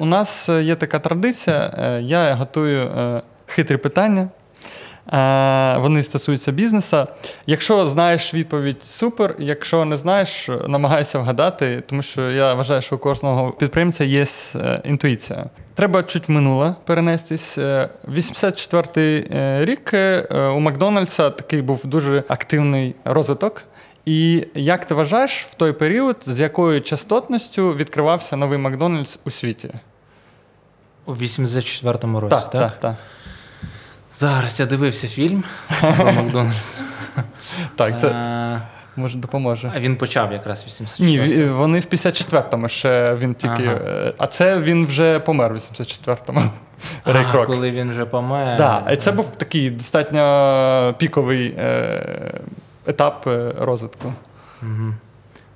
У нас е, є така традиція, е, я готую е, хитрі питання. Вони стосуються бізнесу. Якщо знаєш відповідь, супер. Якщо не знаєш, намагайся вгадати, тому що я вважаю, що у кожного підприємця є інтуїція. Треба чуть в минуле перенестись. Е, 84-й е, рік у Макдональдса такий був дуже активний розвиток. І як ти вважаєш в той період, з якою частотністю відкривався новий Макдональдс у світі? У 84-му році, так? так, так. так. Зараз я дивився фільм про Макдональдс. Так, це Е, може допоможе. А він почав якраз в Ні, 84-му. ві- вони в 54-му ще він тільки. Ага. е, А це він вже помер в 84-му. Рей Крок. коли він вже помер. Да, і це був такий достатньо піковий е, етап розвитку. Мгм.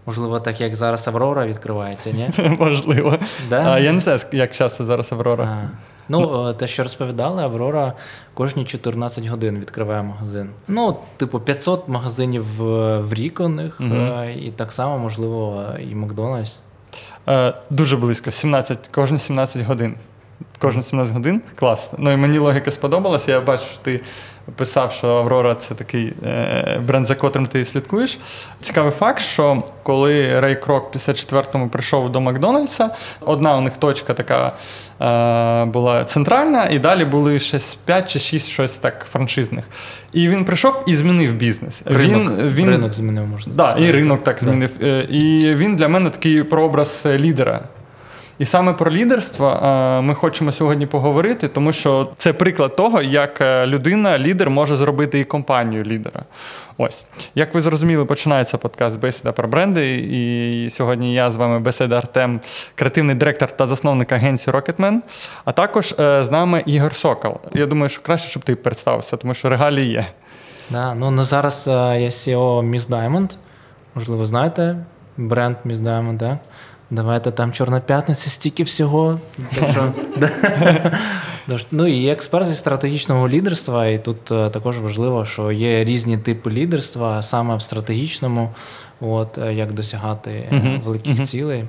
Можливо, так як зараз Аврора відкривається, ні? Можливо. Да? А, я не знаю, як часто зараз Аврора. А. Ну, е, те, що розповідали, Аврора кожні 14 годин відкриває магазин. Ну, типу, 500 магазинів в, рік у них, е, і так само, можливо, і Макдональдс. Е, дуже близько, 17, кожні 17 годин. Кожні 17 годин класно. Ну і мені логіка сподобалася. Я бачив, що ти писав, що Аврора це такий е, бренд, за котрим ти слідкуєш. Цікавий факт, що коли Рей Крок в 54-му прийшов до Макдональдса, одна у них точка така е, була центральна, і далі були ще 5 чи 6 щось так франшизних. І він прийшов і змінив бізнес. Ринок, він, він, ринок змінив, можна Да, сказати. і ринок так змінив. Е, І він для мене такий прообраз лідера. І саме про лідерство е, ми хочемо сьогодні поговорити, тому що це приклад того, як е, людина, лідер може зробити і компанію лідера. Ось. Як ви зрозуміли, починається подкаст Бесіда про бренди. І сьогодні я з вами Беседа Артем, креативний директор та засновник агенції Rocketman. А також е, з нами Ігор Сокол. Я думаю, що краще, щоб ти представився, тому що регалії є. Да, ну, ну зараз я CEO Miss Diamond. Можливо, знаєте бренд Miss Diamond, да? Давайте там Чорна п'ятниця, стільки всього. Так що, Ну і експерт зі стратегічного лідерства, і тут е, також важливо, що є різні типи лідерства, саме в стратегічному, от е, як досягати е, великих цілей.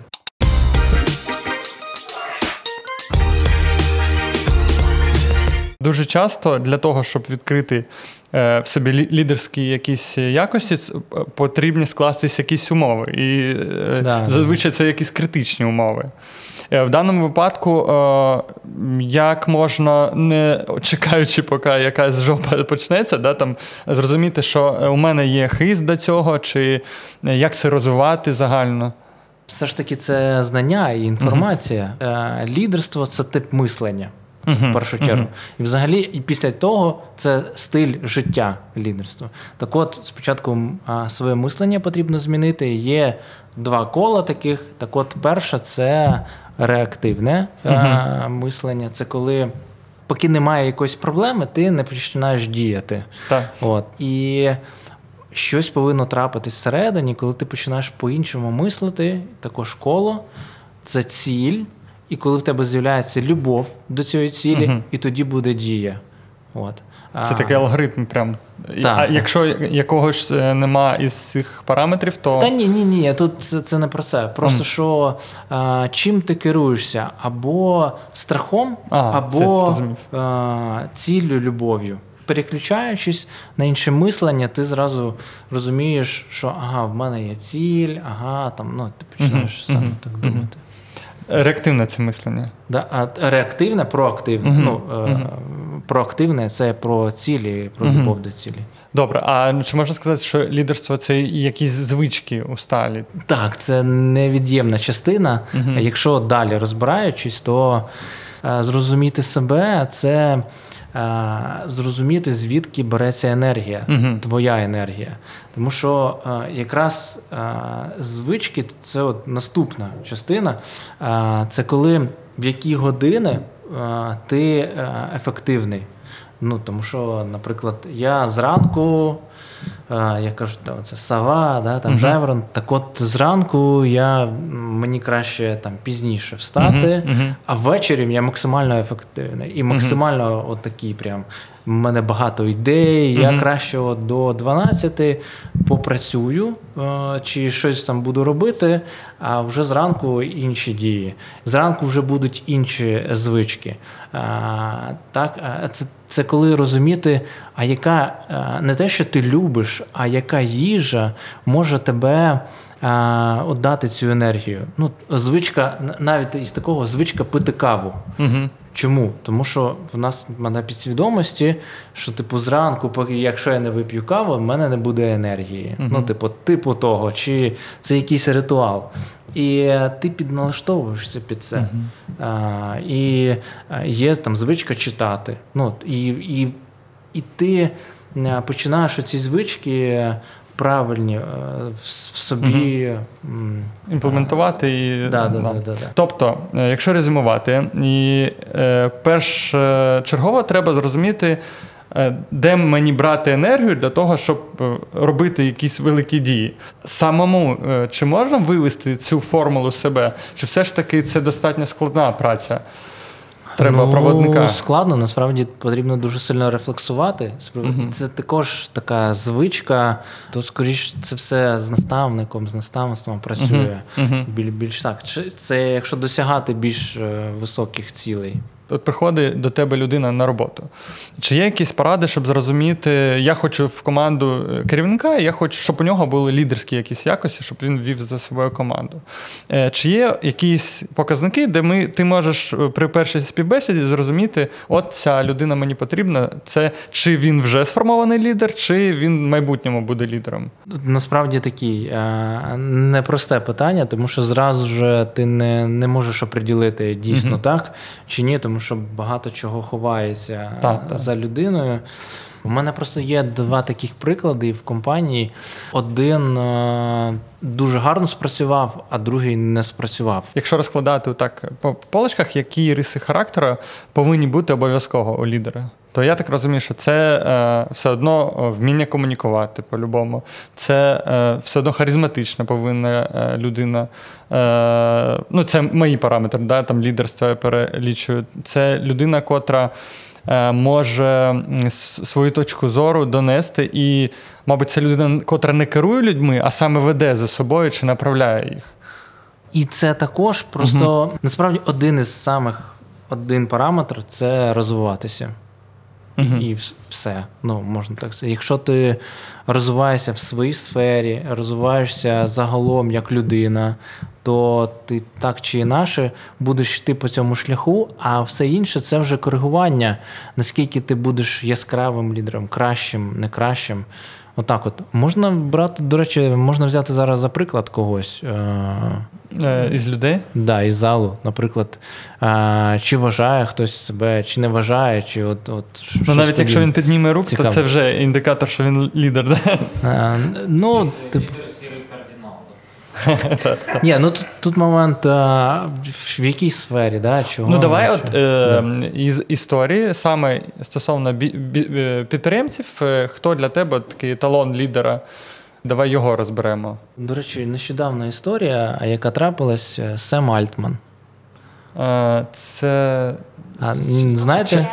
Дуже часто для того, щоб відкрити е, в собі лідерські якісь якості, е, потрібні скластись якісь умови. І е, Да. зазвичай це якісь критичні умови. Е, В даному випадку, е, як можна, не чекаючи, поки якась жопа почнеться, да, там, зрозуміти, що у мене є хист до цього, чи як це розвивати загально. Все ж таки, це знання і інформація. Е, Лідерство це тип мислення. Це Мгм, в першу чергу. мгм. І взагалі, і після того це стиль життя лідерства. Так от, спочатку своє мислення потрібно змінити. Є два кола таких. Так от, перше це реактивне е, мислення. Це коли, поки немає якоїсь проблеми, ти не починаєш діяти. Так. От. І щось повинно трапитись всередині, коли ти починаєш по-іншому мислити, також коло, це ціль. І коли в тебе з'являється любов до цієї цілі, Мгм. і тоді буде дія. От. Це А, такий алгоритм. Прям. Так, а якщо якогось е, нема із цих параметрів, то. Та ні, ні, ні, тут це, це не про це. Просто Мгм. що а, чим ти керуєшся, або страхом, А, або а, ціллю, любов'ю. Переключаючись на інше мислення, ти зразу розумієш, що ага, в мене є ціль, ага, там ну ти починаєш Мгм, саме мгм, так думати. Реактивне це мислення. Да, а реактивне, проактивне. Мгм, Ну, мгм. проактивне це про цілі, про Мгм. любов до цілі. Добре, а ну, чи можна сказати, що лідерство це якісь звички у сталі? Так, це невід'ємна частина. Якщо далі розбираючись, то е, зрозуміти себе це зрозуміти, звідки береться енергія, Мгм. твоя енергія. Тому що е, якраз е, звички це от наступна частина. Е, це коли в які години е, ти е, ефективний. Ну, тому що, наприклад, я зранку а, я кажу, та, це сава, да, там Мгм. жайворон. Так от зранку я, мені краще там пізніше встати, uh-huh. а ввечері я максимально ефективний і максимально от такий прям. У мене багато ідей. Я Мгм. краще от до 12 попрацюю е, чи щось там буду робити, а вже зранку інші дії. Зранку вже будуть інші звички. Так, а це, це коли розуміти, а яка не те, що ти любиш, а яка їжа може тебе а, от дати цю енергію. Ну, звичка, навіть із такого звичка пити каву. Мгм. Чому? Тому що в нас на підсвідомості, що типу зранку, поки якщо я не вип'ю каву, в мене не буде енергії. Мгм. Ну, типу, типу того, чи це якийсь ритуал. І е, ти підналаштовуєшся під це. А, і е, є там звичка читати. Ну, і, і, і ти е, починаєш оці звички правильні е, в собі. Імплементувати і. Да, да, да. да, да. Тобто, е, якщо резюмувати, і е, першочергово треба зрозуміти, е, де мені брати енергію для того, щоб е, робити якісь великі дії. Самому е, чи можна вивести цю формулу себе, чи все ж таки це достатньо складна праця? Треба ну, проводника. Складно, насправді потрібно дуже сильно рефлексувати. І Це також така звичка, то скоріш це все з наставником, з наставництвом працює. Мгм. Біль, більш так. Це якщо досягати більш е, високих цілей. От приходить до тебе людина на роботу. Чи є якісь поради, щоб зрозуміти, я хочу в команду е, керівника, я хочу, щоб у нього були лідерські якісь якості, щоб він вів за собою команду. Е, Чи є якісь показники, де ми, ти можеш е, при першій співбесіді зрозуміти, от ця людина мені потрібна, це чи він вже сформований лідер, чи він в майбутньому буде лідером? Насправді такий е, непросте питання, тому що зразу ж ти не, не можеш оприділити дійсно Мгм. так чи ні, тому що багато чого ховається Так, е, так. за людиною. У мене просто є два таких приклади в компанії. Один е, дуже гарно спрацював, а другий не спрацював. Якщо розкладати так по полочках, які риси характеру повинні бути обов'язково у лідера, то я так розумію, що це е, все одно е, вміння комунікувати по-любому. Це е, все одно харизматична повинна е, людина. Е, ну, це мої параметри, да, там лідерство я перелічую. Це людина, котра. е, Може свою точку зору донести, і, мабуть, це людина, котра не керує людьми, а саме веде за собою чи направляє їх. І це також просто насправді один із самих один параметр це розвиватися. Мгм. І все. Ну, можна так сказати. Якщо ти розвиваєшся в своїй сфері, розвиваєшся загалом як людина, то ти так чи інакше будеш йти по цьому шляху, а все інше це вже коригування. Наскільки ти будеш яскравим лідером, кращим, не кращим. Отак, от можна брати, до речі, можна взяти зараз за приклад когось. Е- Е, Із людей? Да, із залу, наприклад, е, чи вважає хтось себе, чи не вважає, чи от, от Ну, навіть якщо він підніме руку, то це вже індикатор, що він лідер. Да? Е, ну, тип... Ні, ну тут, тут момент а, в якій сфері, да, чого. Ну давай, от е, із історії, саме стосовно бі, бі, е, підприємців, е, хто для тебе такий еталон лідера? Давай його розберемо. До речі, нещодавна історія, яка трапилась, е, Сем Альтман. Е, це А, знаєте?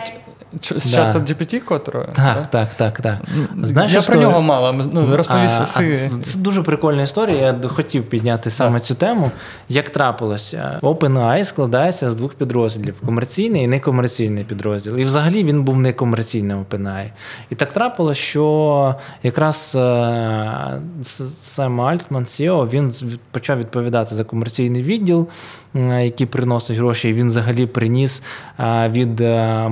Ч- з Да. чата GPT, котрого? Так, так, так, так. Знаєш, Я історію? про нього мало. Ну, розповісти. А, си- а, це дуже прикольна історія. Я хотів підняти саме цю тему. Як трапилося, OpenAI складається з двох підрозділів: комерційний і некомерційний підрозділ. І взагалі він був некомерційним OpenAI. І так трапилося, що якраз е, С- Сем Альтман, CEO, він почав відповідати за комерційний відділ, який приносить гроші. І він взагалі приніс е, від е,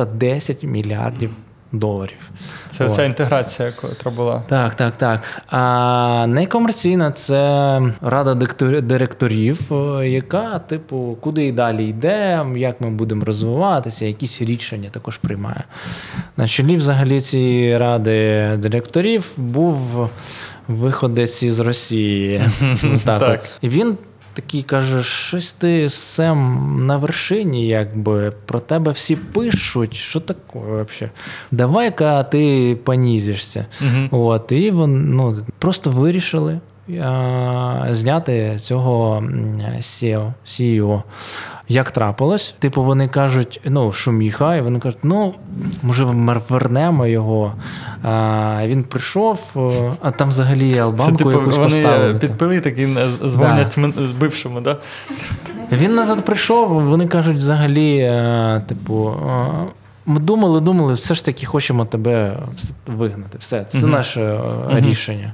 Microsoft 10 мільярдів доларів. Це ця інтеграція, котра була. Так, так, так. А некомерційна це рада директорів, яка, типу, куди і далі йде, як ми будемо розвиватися, якісь рішення також приймає. На чолі взагалі цієї ради директорів був виходець із Росії. так, Так. От. І він такий каже: щось ти Сем на вершині, якби про тебе всі пишуть. Що таке взагалі? Давай-ка ти понізишся. Угу. От, і вони ну, просто вирішили зняти цього SEO, CEO. Як трапилось? Типу, вони кажуть, ну, шуміха, і вони кажуть, ну, може, ми вернемо його. А, він прийшов, а там взагалі Це албанку типу якусь вони поставили. підпили такі е, дзвонять мен- бившому, да? Він назад прийшов, вони кажуть, взагалі, е, типу, е, ми думали, думали, все ж таки хочемо тебе вигнати. Все, це Мгм. наше Мгм. рішення.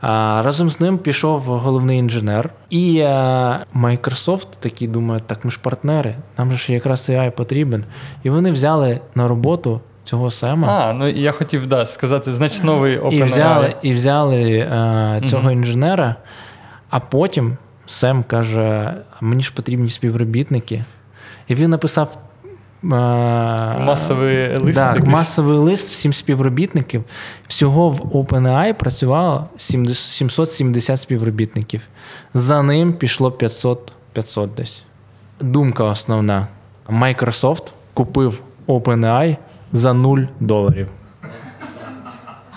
А, разом з ним пішов головний інженер, і е, Microsoft такі думають, так ми ж партнери, нам же ж якраз AI потрібен. І вони взяли на роботу цього Сема. А, ну я хотів да, сказати, значить, новий І взяли, і взяли е, цього Мгм. інженера, а потім Сем каже: мені ж потрібні співробітники. І він написав. Е, Масовий лист. Так, масовий лист всім співробітників. Всього в OpenAI працювало 70 770 співробітників. За ним пішло 500, 500 десь. Думка основна: Microsoft купив OpenAI за 0 доларів.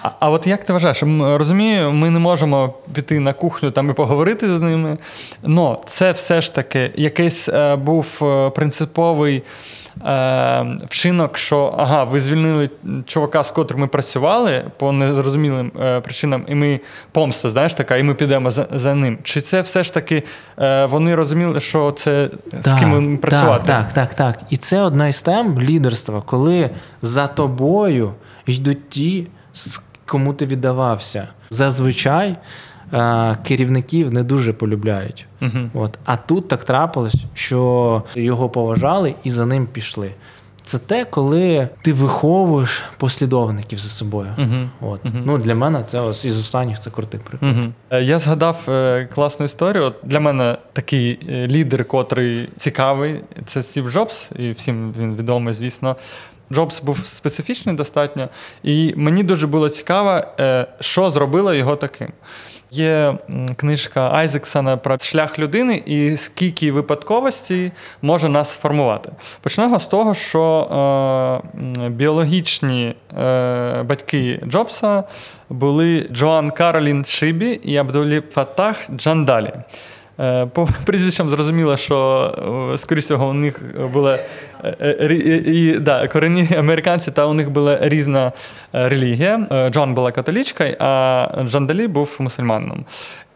А, а от як ти вважаєш, розумію, ми не можемо піти на кухню там і поговорити з ними. але це все ж таки якийсь е, був е, принциповий е, вчинок, що ага, ви звільнили чувака, з котрим ми працювали по незрозумілим е, причинам, і ми помста, знаєш така, і ми підемо за, за ним. Чи це все ж таки е, вони розуміли, що це з ким працювати? Так, так, так, так. І це одна із тем лідерства, коли за тобою йдуть ті, з кому ти віддавався. Зазвичай е, керівників не дуже полюбляють. Угу. От. А тут так трапилось, що його поважали і за ним пішли. Це те, коли ти виховуєш послідовників за собою. Угу. От. Мгм. Ну, для мене це ось із останніх це крутий приклад. Угу. Я згадав е, класну історію. От для мене такий е, лідер, котрий цікавий, це Стів Джобс, і всім він відомий, звісно. Джобс був специфічний достатньо, і мені дуже було цікаво, е, що зробило його таким. Є книжка Айзексона про шлях людини і скільки випадковостей може нас сформувати. Почнемо з того, що е, біологічні е, батьки Джобса були Джоан Каролін Шибі і Абдулі Фатах Джандалі. Е, По прізвищам зрозуміло, що скоріш скоріше всього у них були е, е, і, да, корінні американці, та у них була різна е, релігія. Е, Джон була католічкою, а Джандалі був мусульманином.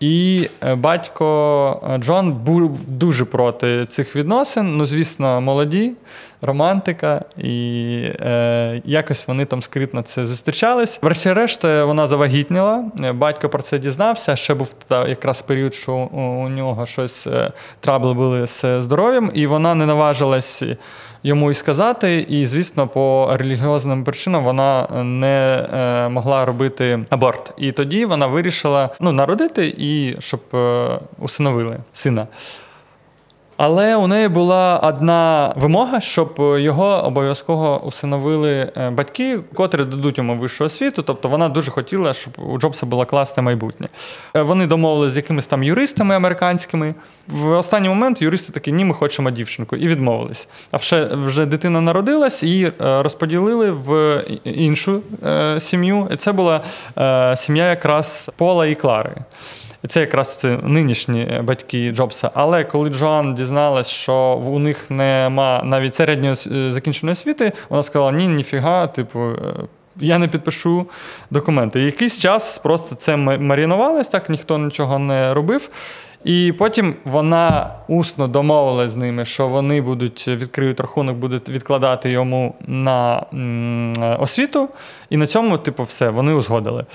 І е, батько е, Джон був дуже проти цих відносин. Ну, звісно, молоді, романтика, і е, якось вони там скритно це зустрічались. Врешті-решт е, вона завагітніла. Батько про це дізнався. Ще був якраз період, що у, у нього щось е, трабли були з здоров'ям, і вона не наважилась йому і сказати. І, звісно, по релігіозним причинам вона не е, могла робити аборт. І тоді вона вирішила ну, народити і щоб е, усиновили сина. Але у неї була одна вимога, щоб його обов'язково усиновили е, батьки, котрі дадуть йому вищу освіту. Тобто вона дуже хотіла, щоб у Джобса було класне майбутнє. Е, Вони домовилися з якимись там юристами американськими. В останній момент юристи такі, ні, ми хочемо дівчинку, і відмовились. А вже, вже дитина народилась, е, розподілили в іншу е, сім'ю. І це була е, сім'я якраз Пола і Клари. Це якраз це нинішні батьки Джобса. Але коли Джоан дізналась, що у них нема навіть середньої закінченої освіти, вона сказала: ні, ніфіга, типу. е, Я не підпишу документи. Якийсь час просто це ма- марінувалось, так ніхто нічого не робив. І потім вона усно домовилась з ними, що вони будуть відкриють рахунок, будуть відкладати йому на освіту. І на цьому, типу, все, вони узгодили.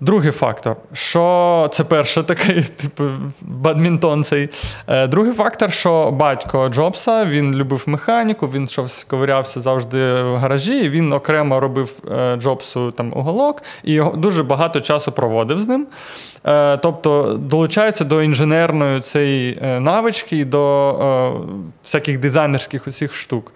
Другий фактор, що це перший такий, типу, бадмінтон цей. Е, Другий фактор, що батько Джобса він любив механіку, він щось ковирявся завжди в гаражі. і Він окремо робив е, Джобсу там уголок і його дуже багато часу проводив з ним. Е, Тобто долучається до інженерної цієї навички, і до всяких дизайнерських усіх штук.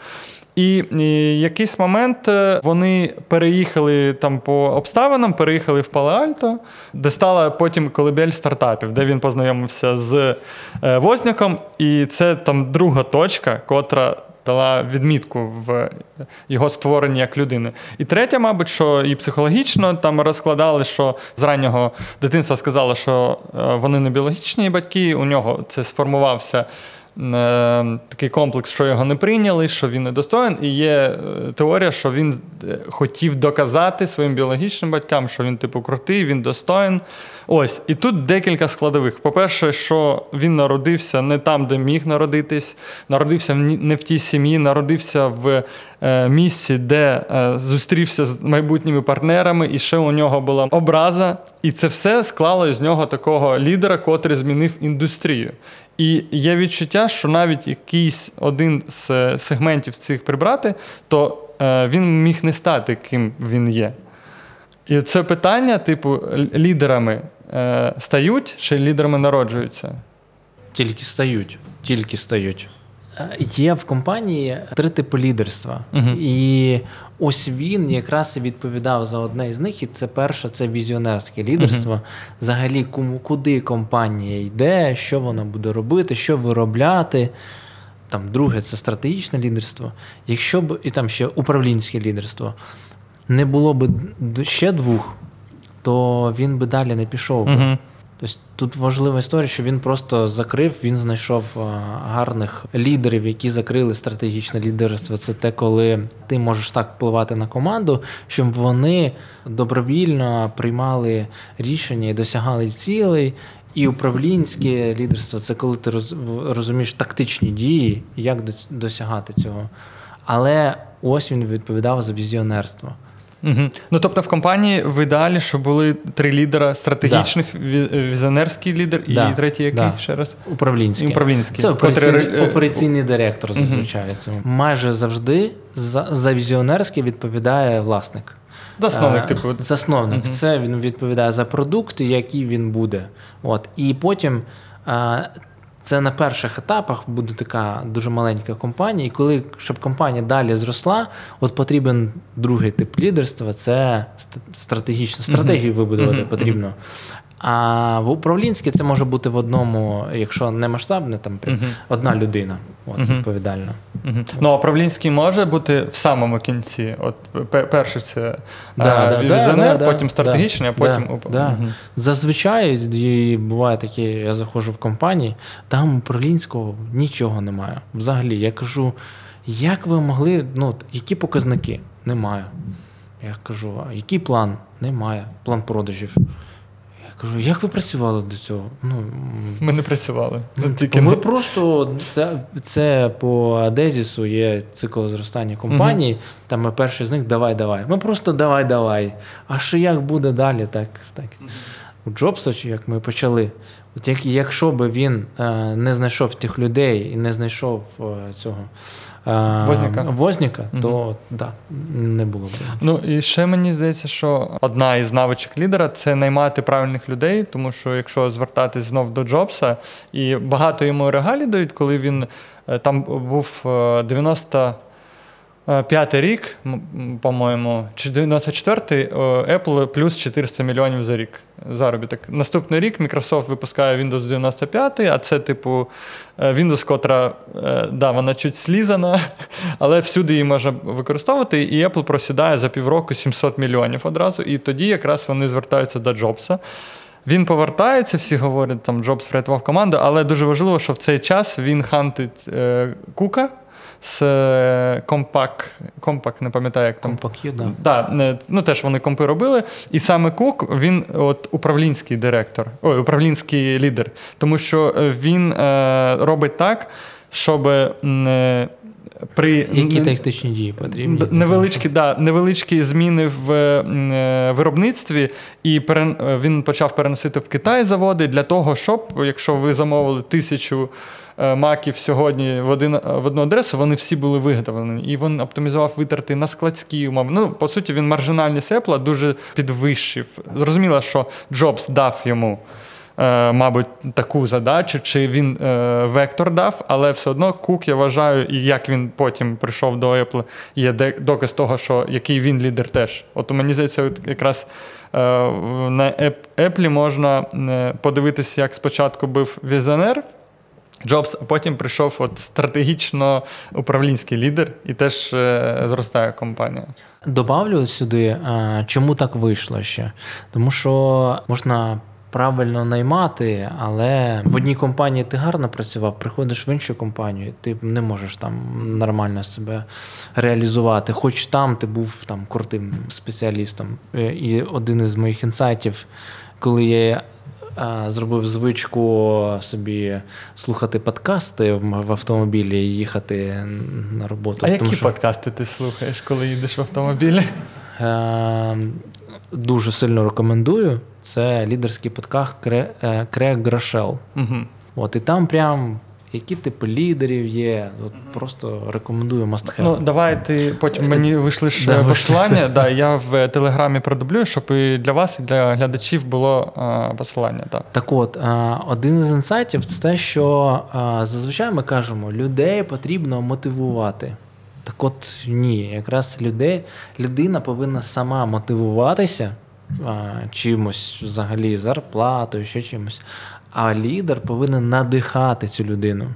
І, і якийсь момент е, вони переїхали там по обставинам, переїхали в Пале-Альто, де стала потім колибель стартапів, де він познайомився з е, Возняком. І це там друга точка, котра дала відмітку в його створенні як людини. І третя, мабуть, що і психологічно там розкладали, що з раннього дитинства сказали, що е, вони не біологічні батьки, у нього це сформувався. Е, Такий комплекс, що його не прийняли, що він недостоїн, і є е, теорія, що він е, хотів доказати своїм біологічним батькам, що він, типу, крутий, він достоїн. Ось, і тут декілька складових. По-перше, що він народився не там, де міг народитись, народився не в тій сім'ї, народився в місці, де зустрівся з майбутніми партнерами, і ще у нього була образа. І це все склало з нього такого лідера, котрий змінив індустрію. І є відчуття, що навіть якийсь один з е, сегментів цих прибрати, то е, він міг не стати, ким він є. І це питання, типу, лідерами е, стають чи лідерами народжуються? Тільки стають. Тільки стають. Є в компанії три типи лідерства. Мгм. І ось він якраз і відповідав за одне із них. І це перше це візіонерське лідерство. Взагалі, кому куди компанія йде, що вона буде робити, що виробляти. Там друге це стратегічне лідерство. Якщо б і там ще управлінське лідерство не було б ще двох, то він би далі не пішов. би. Угу. Тобто тут важлива історія, що він просто закрив, він знайшов гарних лідерів, які закрили стратегічне лідерство. Це те, коли ти можеш так впливати на команду, щоб вони добровільно приймали рішення і досягали цілей. І управлінське лідерство це коли ти роз- розумієш тактичні дії, як до- досягати цього. Але ось він відповідав за візіонерство. Угу. Ну тобто в компанії в ідеалі, щоб були три лідера стратегічних, ві- візіонерський лідер і Да. третій який Да. ще раз? Управлінське. І управлінський. Це операційний, е, операційний директор зазвичай. Це майже завжди за, за візіонерське відповідає власник. Засновник, Е, типу. Засновник. Мгм. Це він відповідає за продукт, який він буде. От. І потім. Це на перших етапах буде така дуже маленька компанія, і коли щоб компанія далі зросла, от потрібен другий тип лідерства це ст- стратегічно стратегію вибудувати потрібно. А в управлінське це може бути в одному, якщо не масштабне, там прям Мгм. одна людина от, Мгм. відповідальна. Угу. Ну, а управлінський може бути в самому кінці. От пе- перший це Да, е, да, да, да, потім да, стратегічний, да, а потім да. Зазвичай буває таке, я заходжу в компанії, там управлінського нічого немає. Взагалі, я кажу, як ви могли, ну, які показники? Немає. Я кажу, а який план? Немає. План продажів. Кажу, як ви працювали до цього? Ну, Ми не працювали. Ну, Ну, типу, тільки ми не- просто це, це по Дезісу є цикл зростання компанії. Там ми перший з них давай, давай. Ми просто давай, давай. А що як буде далі, так. так. У Джобса, чи як ми почали. От як, якщо би він е, не знайшов тих людей і не знайшов е, цього е, Возника угу. То да, не було б. Ну і ще мені здається, що одна із навичок лідера це наймати правильних людей, тому що якщо звертатись знов до Джобса, і багато йому регалій дають, коли він е, там був е, 90. Е, П'ятий рік, по-моєму, чи 94-й, е, Apple плюс 400 мільйонів за рік заробіток. Наступний рік Microsoft випускає Windows 95, а це, типу, е, Windows, котра, да, вона чуть слізана, але всюди її можна використовувати. І Apple просідає за півроку 700 мільйонів одразу. І тоді якраз вони звертаються до Джобса. Він повертається, всі говорять, там Джобс врятував команду, але дуже важливо, що в цей час він хантить е, Кука з е, Compaq, Compaq, не пам'ятаю, як там. Компак'ю, да. Да, ну теж вони компи робили. І саме Кук, він от управлінський директор, ой, управлінський лідер. Тому що е, він е, робить так, щоб е, при Які тактичні дії потрібні? Невеличкі, да, невеличкі зміни в е, виробництві, і перен- він почав переносити в Китай заводи для того, щоб, якщо ви замовили тисячу маків сьогодні в, один, в одну адресу, вони всі були виготовлені. І він оптимізував витрати на складські умови. Ну, по суті, він маржинальність Apple дуже підвищив. Зрозуміло, що Джобс дав йому. е, мабуть, таку задачу, чи він е, вектор дав, але все одно Кук, я вважаю, і як він потім прийшов до Apple, є доказ того, що який він лідер теж. От мені здається, якраз е, на Apple можна е, подивитися, як спочатку був візіонер. Джобс, а потім прийшов от стратегічно управлінський лідер і теж е, зростає компанія. Добавлю сюди, а, чому так вийшло ще. Тому що можна правильно наймати, але в одній компанії ти гарно працював, приходиш в іншу компанію, ти не можеш там нормально себе реалізувати. Хоч там ти був там крутим спеціалістом. Е, І один із моїх інсайтів, коли я зробив звичку собі слухати подкасти в автомобілі і їхати на роботу. А які що- подкасти ти слухаєш, коли їдеш в автомобілі? Е, Дуже сильно рекомендую. Це лідерський подкаст Кре- е, Крег Грошел. Угу. От і там прям які типи лідерів є. От просто рекомендую must have. Ну, давай ти потім мені вишлеш Да, е, посилання. Да, я в телеграмі продублюю, щоб і для вас, і для глядачів було е, посилання. Так. Так от, е, один з інсайтів це те, що е, зазвичай ми кажемо, людей потрібно мотивувати. Так от ні, якраз людей, людина повинна сама мотивуватися е, чимось, взагалі, зарплатою, ще чимось. А лідер повинен надихати цю людину.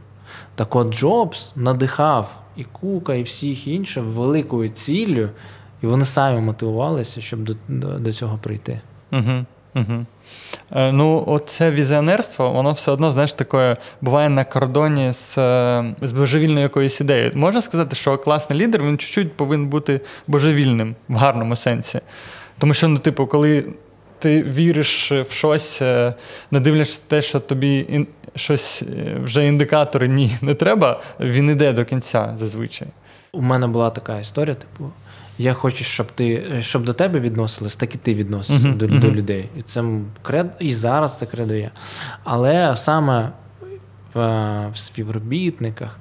Так от Джобс надихав і Кука, і всіх інших великою ціллю, і вони самі мотивувалися, щоб до, до, цього прийти. Угу. Угу. Е, ну, оце візіонерство, воно все одно, знаєш, таке буває на кордоні з, е, з божевільною якоюсь ідеєю. Можна сказати, що класний лідер він чуть-чуть повинен бути божевільним в гарному сенсі. Тому що, ну, типу, коли ти віриш в щось, е, не дивлячись те, що тобі ін- щось е, вже індикатори ні, не треба, він іде до кінця зазвичай. У мене була така історія, типу, я хочу, щоб ти щоб до тебе відносились, так і ти відносишся Мгм, до, мгм. до людей. І це кред, і зараз це кредо є. Але саме в, в співробітниках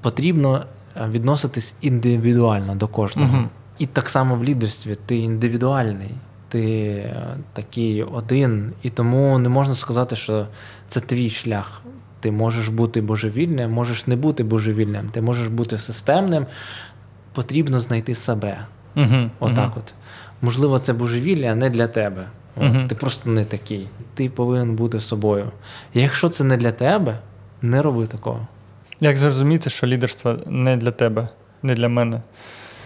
потрібно е, відноситись індивідуально до кожного. Мгм. І так само в лідерстві ти індивідуальний, ти е, такий один, і тому не можна сказати, що це твій шлях. Ти можеш бути божевільним, можеш не бути божевільним, ти можеш бути системним. Потрібно знайти себе. Угу. Отак от. Можливо, це божевілля не для тебе. От, Мгм. Ти просто не такий. Ти повинен бути собою. Якщо це не для тебе, не роби такого. Як зрозуміти, що лідерство не для тебе, не для мене?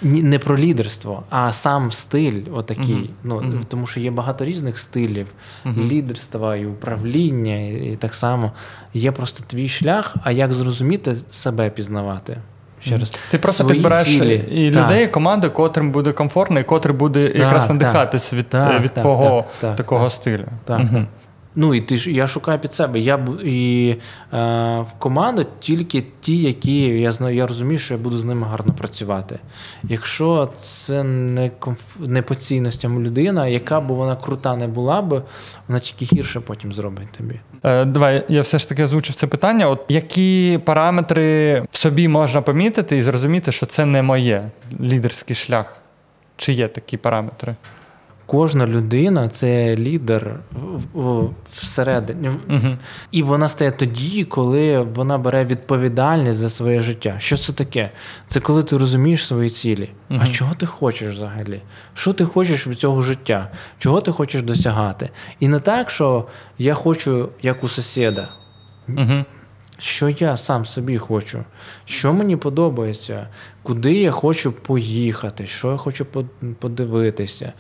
Не про лідерство, а сам стиль, отакий. Мгм. Ну, Мгм. Тому що є багато різних стилів Мгм. лідерства і управління, і, і так само. Є просто твій шлях, а як зрозуміти себе пізнавати. Ще раз. Ти просто Свої підбираєш цілі. і Так. людей, команду, котрим буде комфортно, і котрий буде Так, якраз надихатись від, Так, від так, твого так, так, такого так. стилю. Так, так. Ну і ти ж я шукаю під себе. Я і е, в команду тільки ті, які я знаю, я розумію, що я буду з ними гарно працювати. Якщо це не комф... не по цінностям людина, яка б вона крута не була б, вона тільки гірше потім зробить тобі. Е, Давай, я все ж таки озвучив це питання. От які параметри в собі можна помітити і зрозуміти, що це не моє лідерський шлях? Чи є такі параметри? Кожна людина це лідер всередині. Угу. І вона стає тоді, коли вона бере відповідальність за своє життя. Що це таке? Це коли ти розумієш свої цілі. Мгм. А чого ти хочеш взагалі? Що ти хочеш від цього життя? Чого ти хочеш досягати? І не так, що я хочу, як у сусіда. Угу. Що я сам собі хочу, що мені подобається, куди я хочу поїхати, що я хочу подивитися.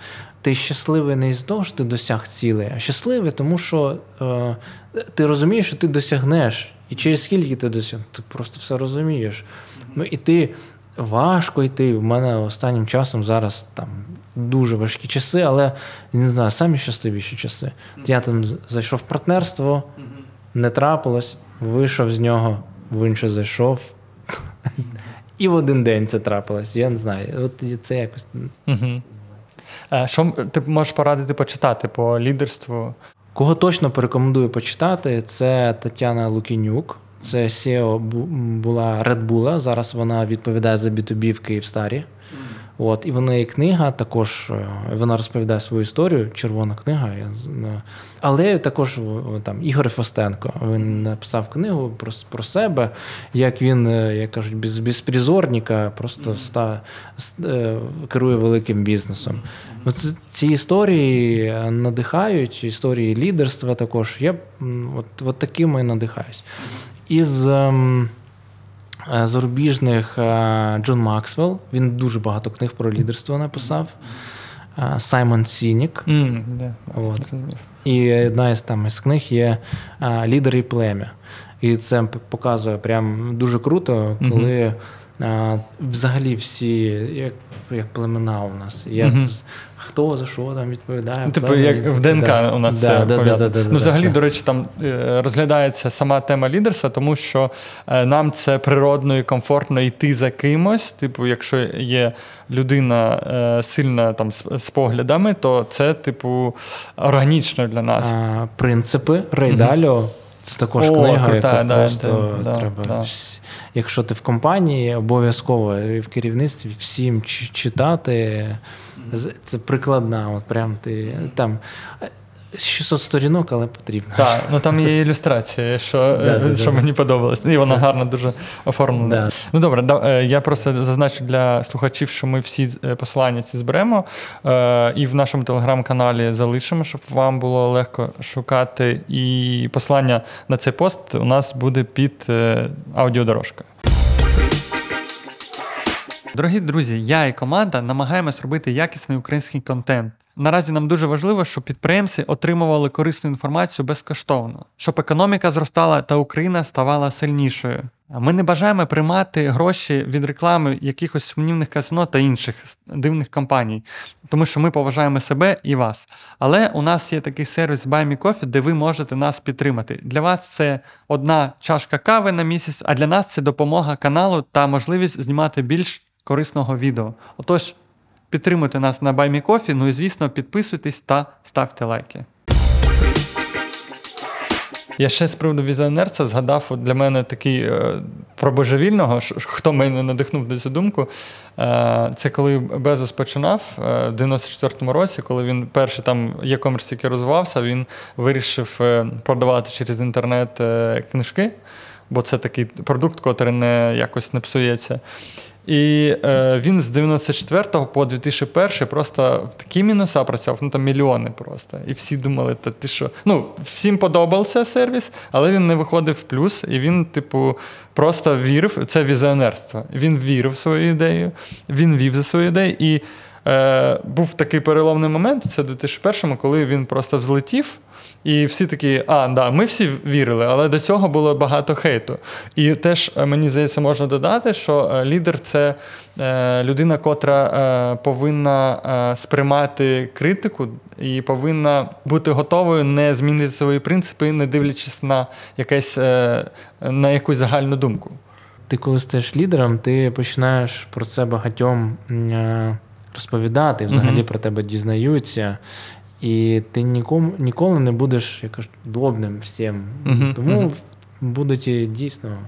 Ти щасливий не що ти досяг цілей, а щасливий, тому що е, ти розумієш, що ти досягнеш. І через скільки ти досягнеш, ти просто все розумієш. Ну і ти важко йти. У мене останнім часом зараз там дуже важкі часи, але не знаю, самі щасливіші часи. Я там зайшов в партнерство не трапилось, вийшов з нього, в інше зайшов. І в один день це трапилось. Я не знаю. От це якось. Угу. Що ти можеш порадити почитати по лідерству? Кого точно порекомендую почитати, це Тетяна Лукінюк. Це SEO була Red Bull. Зараз вона відповідає за B2B в Київстарі. От, і в неї книга також е, вона розповідає свою історію, червона книга. Е, але також там Ігор Фостенко. Він написав книгу про, про себе, як він, е, як кажуть, без, без призорника просто ста, е, керує великим бізнесом. Ну, це- ці історії е, надихають, історії лідерства також. Я от, от такими надихаюсь. Із ем, е, зарубіжних е, Джон Максвелл, він дуже багато книг про лідерство написав. Е, Саймон Сінек. Mm, да, От. І одна із там із книг є Лідер і плем'я. І це показує прям дуже круто, коли а, взагалі всі, як, як племена у нас, як, з- хто за що там відповідає. Ну, Типу, як в ДНК Да. у нас Да, це да, да, пов'язано. да, да, ну, взагалі, да. до речі, там е, розглядається сама тема лідерства, тому що е, нам це природно і комфортно йти за кимось. Типу, якщо є людина е, сильна там з, поглядами, то це, типу, органічно для нас. А, принципи Рейдаліо. Це також О, книга, крута, яка да, просто да, треба. да. Якщо ти в компанії, обов'язково і в керівництві всім читати. Це прикладна, от прям ти там 600 сторінок, але потрібно. Так, ну там є ілюстрація, що, е, Да, да, що да. мені подобалось. І вона гарно дуже оформлена. Да. Ну добре, да, е, я просто зазначу для слухачів, що ми всі е, посилання ці зберемо е, і в нашому телеграм-каналі залишимо, щоб вам було легко шукати. І посилання на цей пост у нас буде під е, аудіодорожкою. Дорогі друзі, я і команда намагаємось робити якісний український контент. Наразі нам дуже важливо, щоб підприємці отримували корисну інформацію безкоштовно, щоб економіка зростала та Україна ставала сильнішою. Ми не бажаємо приймати гроші від реклами якихось сумнівних казино та інших дивних компаній, тому що ми поважаємо себе і вас. Але у нас є такий сервіс Buy Me Coffee, де ви можете нас підтримати. Для вас це одна чашка кави на місяць, а для нас це допомога каналу та можливість знімати більш корисного відео. Отож, підтримуйте нас на Coffee, ну і звісно, підписуйтесь та ставте лайки. Я ще з приводу візіонерства згадав для мене такий е, про божевільного, хто мене надихнув на цю думку. Е, це коли Безос починав е, в 94-му році, коли він перший там e-commerce тільки розвивався, він вирішив е, продавати через інтернет е, книжки, бо це такий продукт, який не якось не псується. І е, він з 94 по 2001 просто в такі мінуса працював, ну там мільйони просто. І всі думали, та ти що? Ну, всім подобався сервіс, але він не виходив в плюс, і він, типу, просто вірив. Це візіонерство. Він вірив в свою ідею, він вів за свою ідею. І е, був такий переломний момент, це в 2001-му, коли він просто взлетів. І всі такі, а, да, ми всі вірили, але до цього було багато хейту. І теж е, мені здається, можна додати, що е, лідер це е, людина, котра повинна сприймати критику і повинна бути готовою не змінити свої принципи, не дивлячись на якесь на якусь загальну думку. Ти коли стаєш лідером, ти починаєш про це багатьом розповідати, взагалі Мгм. про тебе дізнаються. І ти нікому, ніколи не будеш, я кажу, удобним всім. Мгм, Тому мгм. будуть і дійсно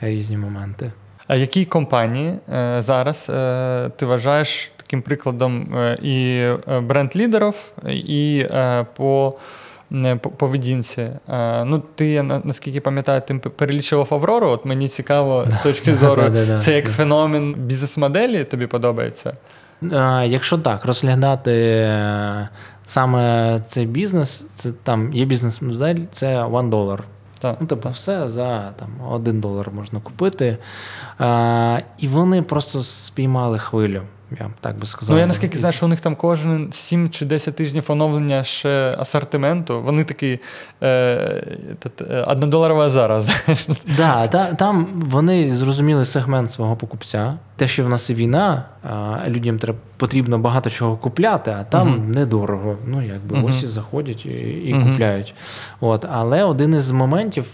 різні моменти. А які компанії е, зараз е, ти вважаєш таким прикладом е, і е, бренд-лідерів, і е, по поведінці? Е, ну, ти, наскільки пам'ятаю, ти перелічував Аврору. От мені цікаво з точки зору, це як феномен бізнес-моделі тобі подобається? Якщо так, розглядати саме цей бізнес, це там є бізнес-модель, це one dollar. Так, Ну, так. все за там, один долар можна купити. А, і вони просто спіймали хвилю, я так би сказав. Ну, я наскільки знаю, що у них там кожен 7 чи 10 тижнів оновлення ще асортименту. Вони такі е, та- однодоларова зараз. Да, та, там вони зрозуміли сегмент свого покупця. Те, що в нас і війна, людям треба потрібно багато чого купляти, а там Мгм. недорого. Ну, якби Мгм. ось і заходять і, і Мгм. купляють. От, але один із моментів,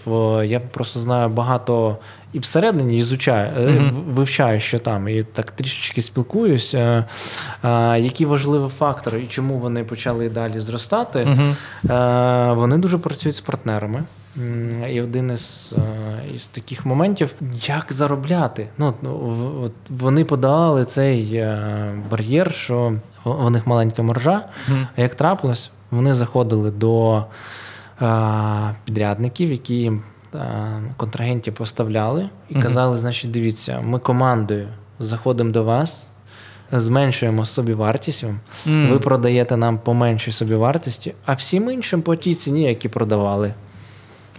я просто знаю багато і всередині ізучаю, е, вивчаю, що там, і так трішечки спілкуюсь, е, е, які важливі фактори і чому вони почали далі зростати. Е, Вони дуже працюють з партнерами. І один із, е, із таких моментів, як заробляти. Ну, ну, от вони подолали цей е, бар'єр, що в них маленька маржа. Мгм. А як трапилось, вони заходили до е, підрядників, які їм контрагентів поставляли, і казали: значить, дивіться, ми командою заходимо до вас, зменшуємо собівартість. М. Ви продаєте нам по меншій собівартості, а всім іншим по тій ціні, які продавали.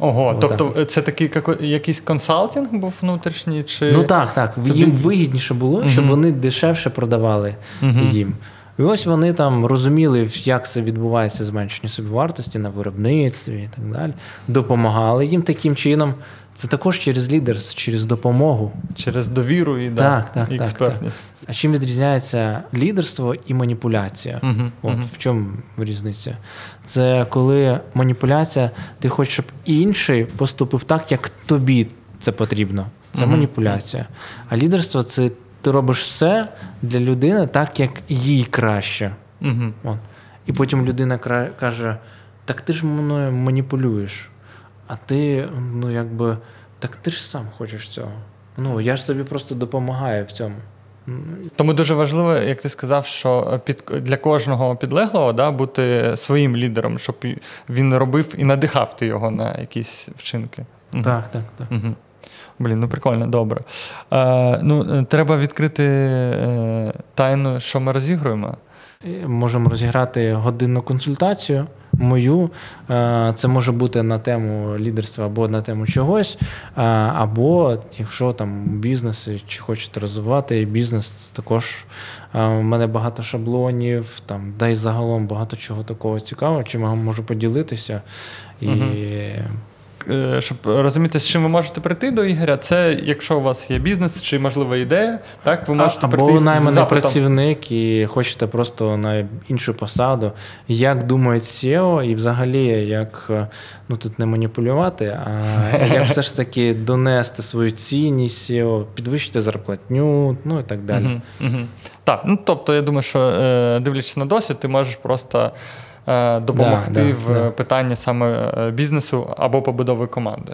Ого, Отак тобто це такий якийсь консалтинг був внутрішній? Чи... Ну так, так. Це їм ви- вигідніше було, щоб Мгм. вони дешевше продавали Мгм. їм. І ось вони там розуміли, як це відбувається зменшення собівартості на виробництві і так далі. Допомагали їм таким чином. Це також через лідерство, через допомогу. Через довіру і, да, Так, так, і так, експертність. А чим відрізняється лідерство і маніпуляція? Мгм, От мгм. в чому різниця? Це коли маніпуляція, ти хочеш, щоб інший поступив так, як тобі це потрібно. Це Мгм. маніпуляція. А лідерство це ти робиш все для людини так, як їй краще. От. І потім людина каже: Так ти ж мною маніпулюєш. А ти, ну якби, так ти ж сам хочеш цього. Ну, я ж тобі просто допомагаю в цьому. Тому дуже важливо, як ти сказав, що під для кожного підлеглого да, бути своїм лідером, щоб він робив і надихав ти його на якісь вчинки. Так, так, так. Угу. Блін, ну прикольно, добре. Е, ну, е, треба відкрити е, тайну, що ми розігруємо. Е, Можемо розіграти годинну консультацію. Мою Е, це може бути на тему лідерства або на тему чогось, е, або якщо там бізнес чи хочете розвивати бізнес, також в у мене багато шаблонів, там да й загалом багато чого такого цікавого, чим я можу поділитися. І Мгм. Е, Щоб розуміти, з чим ви можете прийти до Ігоря, це якщо у вас є бізнес чи можливо ідея, так ви можете або прийти ви з найманий працівник і хочете просто на іншу посаду. Як думають SEO, і взагалі, як е, ну тут не маніпулювати, а як все ж таки донести свою цінність SEO, підвищити зарплатню, ну і так далі. Угу, угу. Так, ну тобто, я думаю, що е, дивлячись на досвід, ти можеш просто допомогти Да, да, в да. питанні саме е, бізнесу або побудови команди.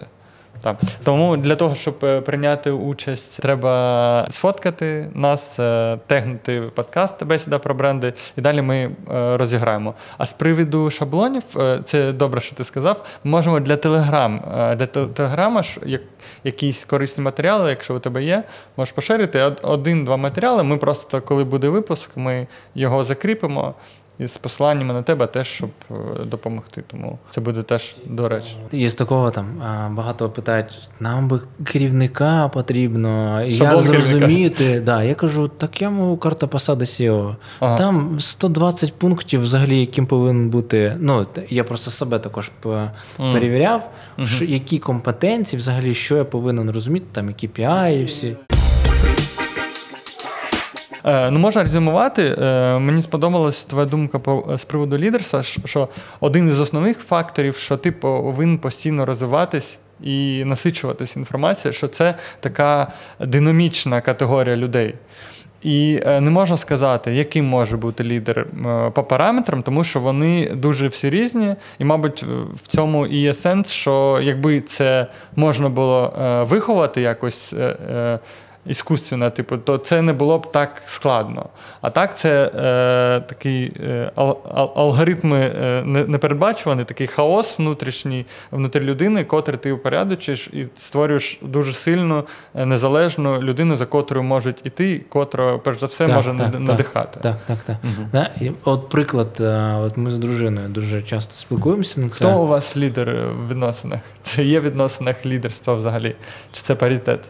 Так. Тому для того, щоб е, прийняти участь, треба сфоткати нас, е, тегнути подкаст бесіда про бренди, і далі ми е, розіграємо. А з приводу шаблонів, е, це добре, що ти сказав. Можемо для Телеграм, е, для Телеграма ж як, якісь корисні матеріали, якщо у тебе є, можеш поширити один-два матеріали. Ми просто, коли буде випуск, ми його закріпимо. І з посиланнями на тебе теж, щоб е, допомогти. Тому це буде теж до речі. І з такого там багато питають: нам би керівника потрібно, і Шаблон як керівника. зрозуміти. Да, я кажу, так я можу карта посади SEO. Ага. Там 120 пунктів, взагалі, яким повинен бути. Ну, я просто себе також перевіряв, Мгм. що, які компетенції, взагалі, що я повинен розуміти, там і KPI, і всі. Е, ну, можна резюмувати. Е, мені сподобалась твоя думка по, з приводу лідерства, що- один із основних факторів, що ти повинен постійно розвиватись і насичуватись інформацією, що це така динамічна категорія людей. І е, не можна сказати, яким може бути лідер е, по параметрам, тому що вони дуже всі різні, і, мабуть, в цьому і є сенс, що якби це можна було е, виховати якось. Іскусственно, типу, то це не було б так складно. А так, це е, такий е, ал- ал- алгоритми е, не- непередбачуваний, такий хаос внутрішній внутрі людини, котрий ти упорядочиш і створюєш дуже сильну, е, незалежну людину, за котрою можуть іти, котра, перш за все, Так, може так, над- так. надихати. Так, так, так. І от приклад, е, от ми з дружиною дуже часто спілкуємося на це. Хто у вас лідер в відносинах? Чи є в відносинах лідерства взагалі? Чи це паритет?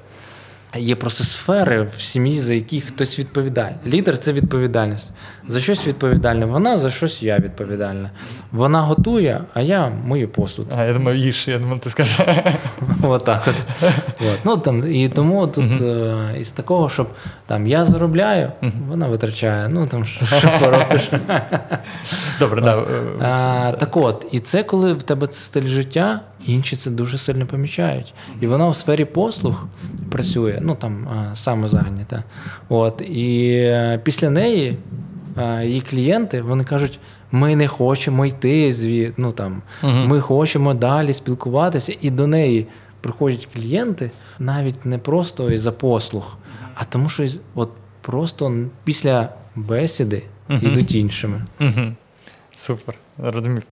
Є просто сфери в сім'ї, за які хтось відповідальний. Лідер це відповідальність. За щось відповідальна вона, за щось я відповідальна. Вона готує, а я мию посуд. А, я думаю, їж, я думаю, ти скажеш. Отак от. От. Ну, там, і тому тут е, із такого, щоб там я заробляю, вона витрачає. Ну там що, поробиш. Добре, да. А, так от, і це коли в тебе це стиль життя, інші це дуже сильно помічають. І вона у сфері послуг працює, ну там а, самозайнята. От, і е, після неї е, її клієнти, вони кажуть, ми не хочемо йти звід, ну там, ми хочемо далі спілкуватися, і до неї приходять клієнти навіть не просто із-за послуг, а тому, що от просто після бесіди йдуть іншими. Супер, зрозумів.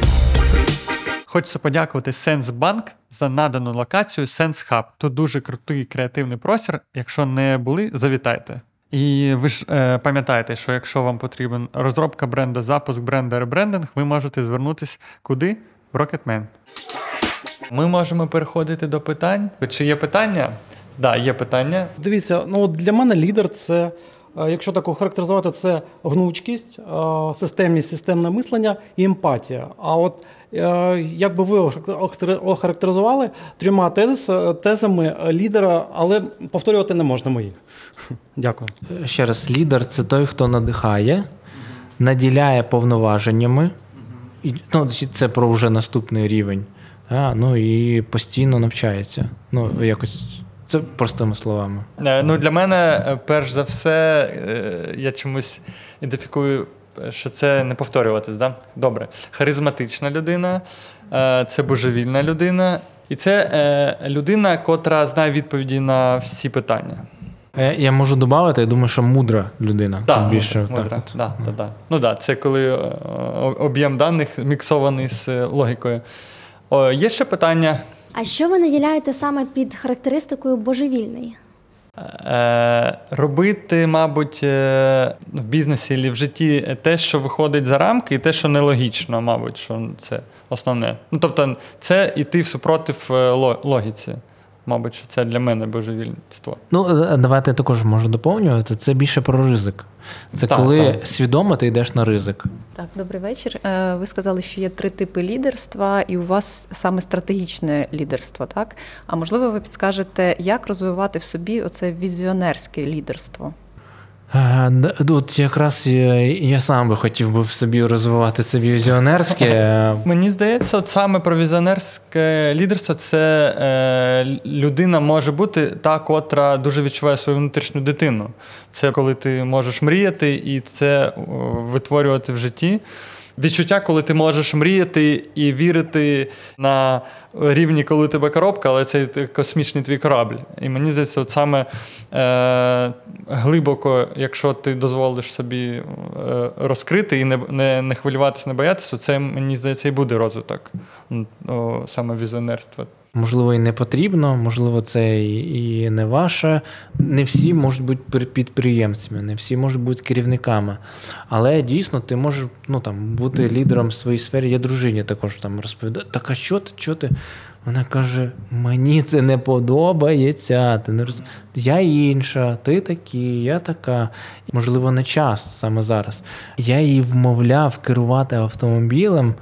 Хочеться подякувати Сенсбанк за надану локацію Sense Hub. Тут дуже крутий креативний простір. Якщо не були, завітайте. І ви ж е, пам'ятаєте, що якщо вам потрібен розробка бренда, запуск бренда, ребрендинг, ви можете звернутися куди? В Rocketman. Ми можемо переходити до питань. Чи є питання? Так, да, є питання. Дивіться, ну для мене лідер це, е, якщо так охарактеризувати, це гнучкість, е, системність, системне мислення і емпатія. А от як би ви охарактеризували трьома тез, тезами лідера, але повторювати не можна мої. Дякую. Ще раз, лідер це той, хто надихає, наділяє повноваженнями, і, ну, це про вже наступний рівень. А, ну і постійно навчається. Ну, якось це простими словами. Е, Ну, для мене, е, перш за все, е, я чомусь ідентифікую, е, що це не повторюватись. Да? Добре. Харизматична людина, е, це божевільна людина, і це е, людина, котра знає відповіді на всі питання. Е, Я можу додати, я думаю, що мудра людина. Так, Тут більше, мудра, так, мудра. от. Да, да, да. Ну да, це коли об'єм даних міксований з логікою. О, є ще питання. А що ви наділяєте саме під характеристикою божевільний? Е, робити, мабуть, е, в бізнесі чи в житті те, що виходить за рамки, і те, що нелогічно, мабуть, що це основне. Ну, тобто, це йти супротив е, логіці. Мабуть, що це для мене божевільство. Ну, е, давайте я також можу доповнювати. Це більше про ризик. Це Так, коли так. свідомо ти йдеш на ризик. Так, добрий вечір. Е, Ви сказали, що є три типи лідерства, і у вас саме стратегічне лідерство, так? А можливо, ви підскажете, як розвивати в собі оце візіонерське лідерство? Тут якраз я, сам би хотів би собі розвивати це візіонерське. Мені здається, от саме про візіонерське лідерство це е, людина може бути та, котра дуже відчуває свою внутрішню дитину. Це коли ти можеш мріяти і це витворювати в житті. Відчуття, коли ти можеш мріяти і вірити на рівні, коли тебе коробка, але це космічний твій корабль. І мені здається, от саме е, глибоко, якщо ти дозволиш собі е, розкрити і не, не, не хвилюватися, не боятися, це мені здається і буде розвиток саме візіонерства. Можливо, і не потрібно, можливо, це і не ваше. Не всі можуть бути підприємцями, не всі можуть бути керівниками. Але дійсно ти можеш ну, там, бути лідером в своїй сфері. Я дружині також там розповідаю. Так а що ти? Що ти? Вона каже: мені це не подобається. Ти не роз... Я інша, ти такий, я така. Можливо, не час саме зараз. Я її вмовляв керувати автомобілем.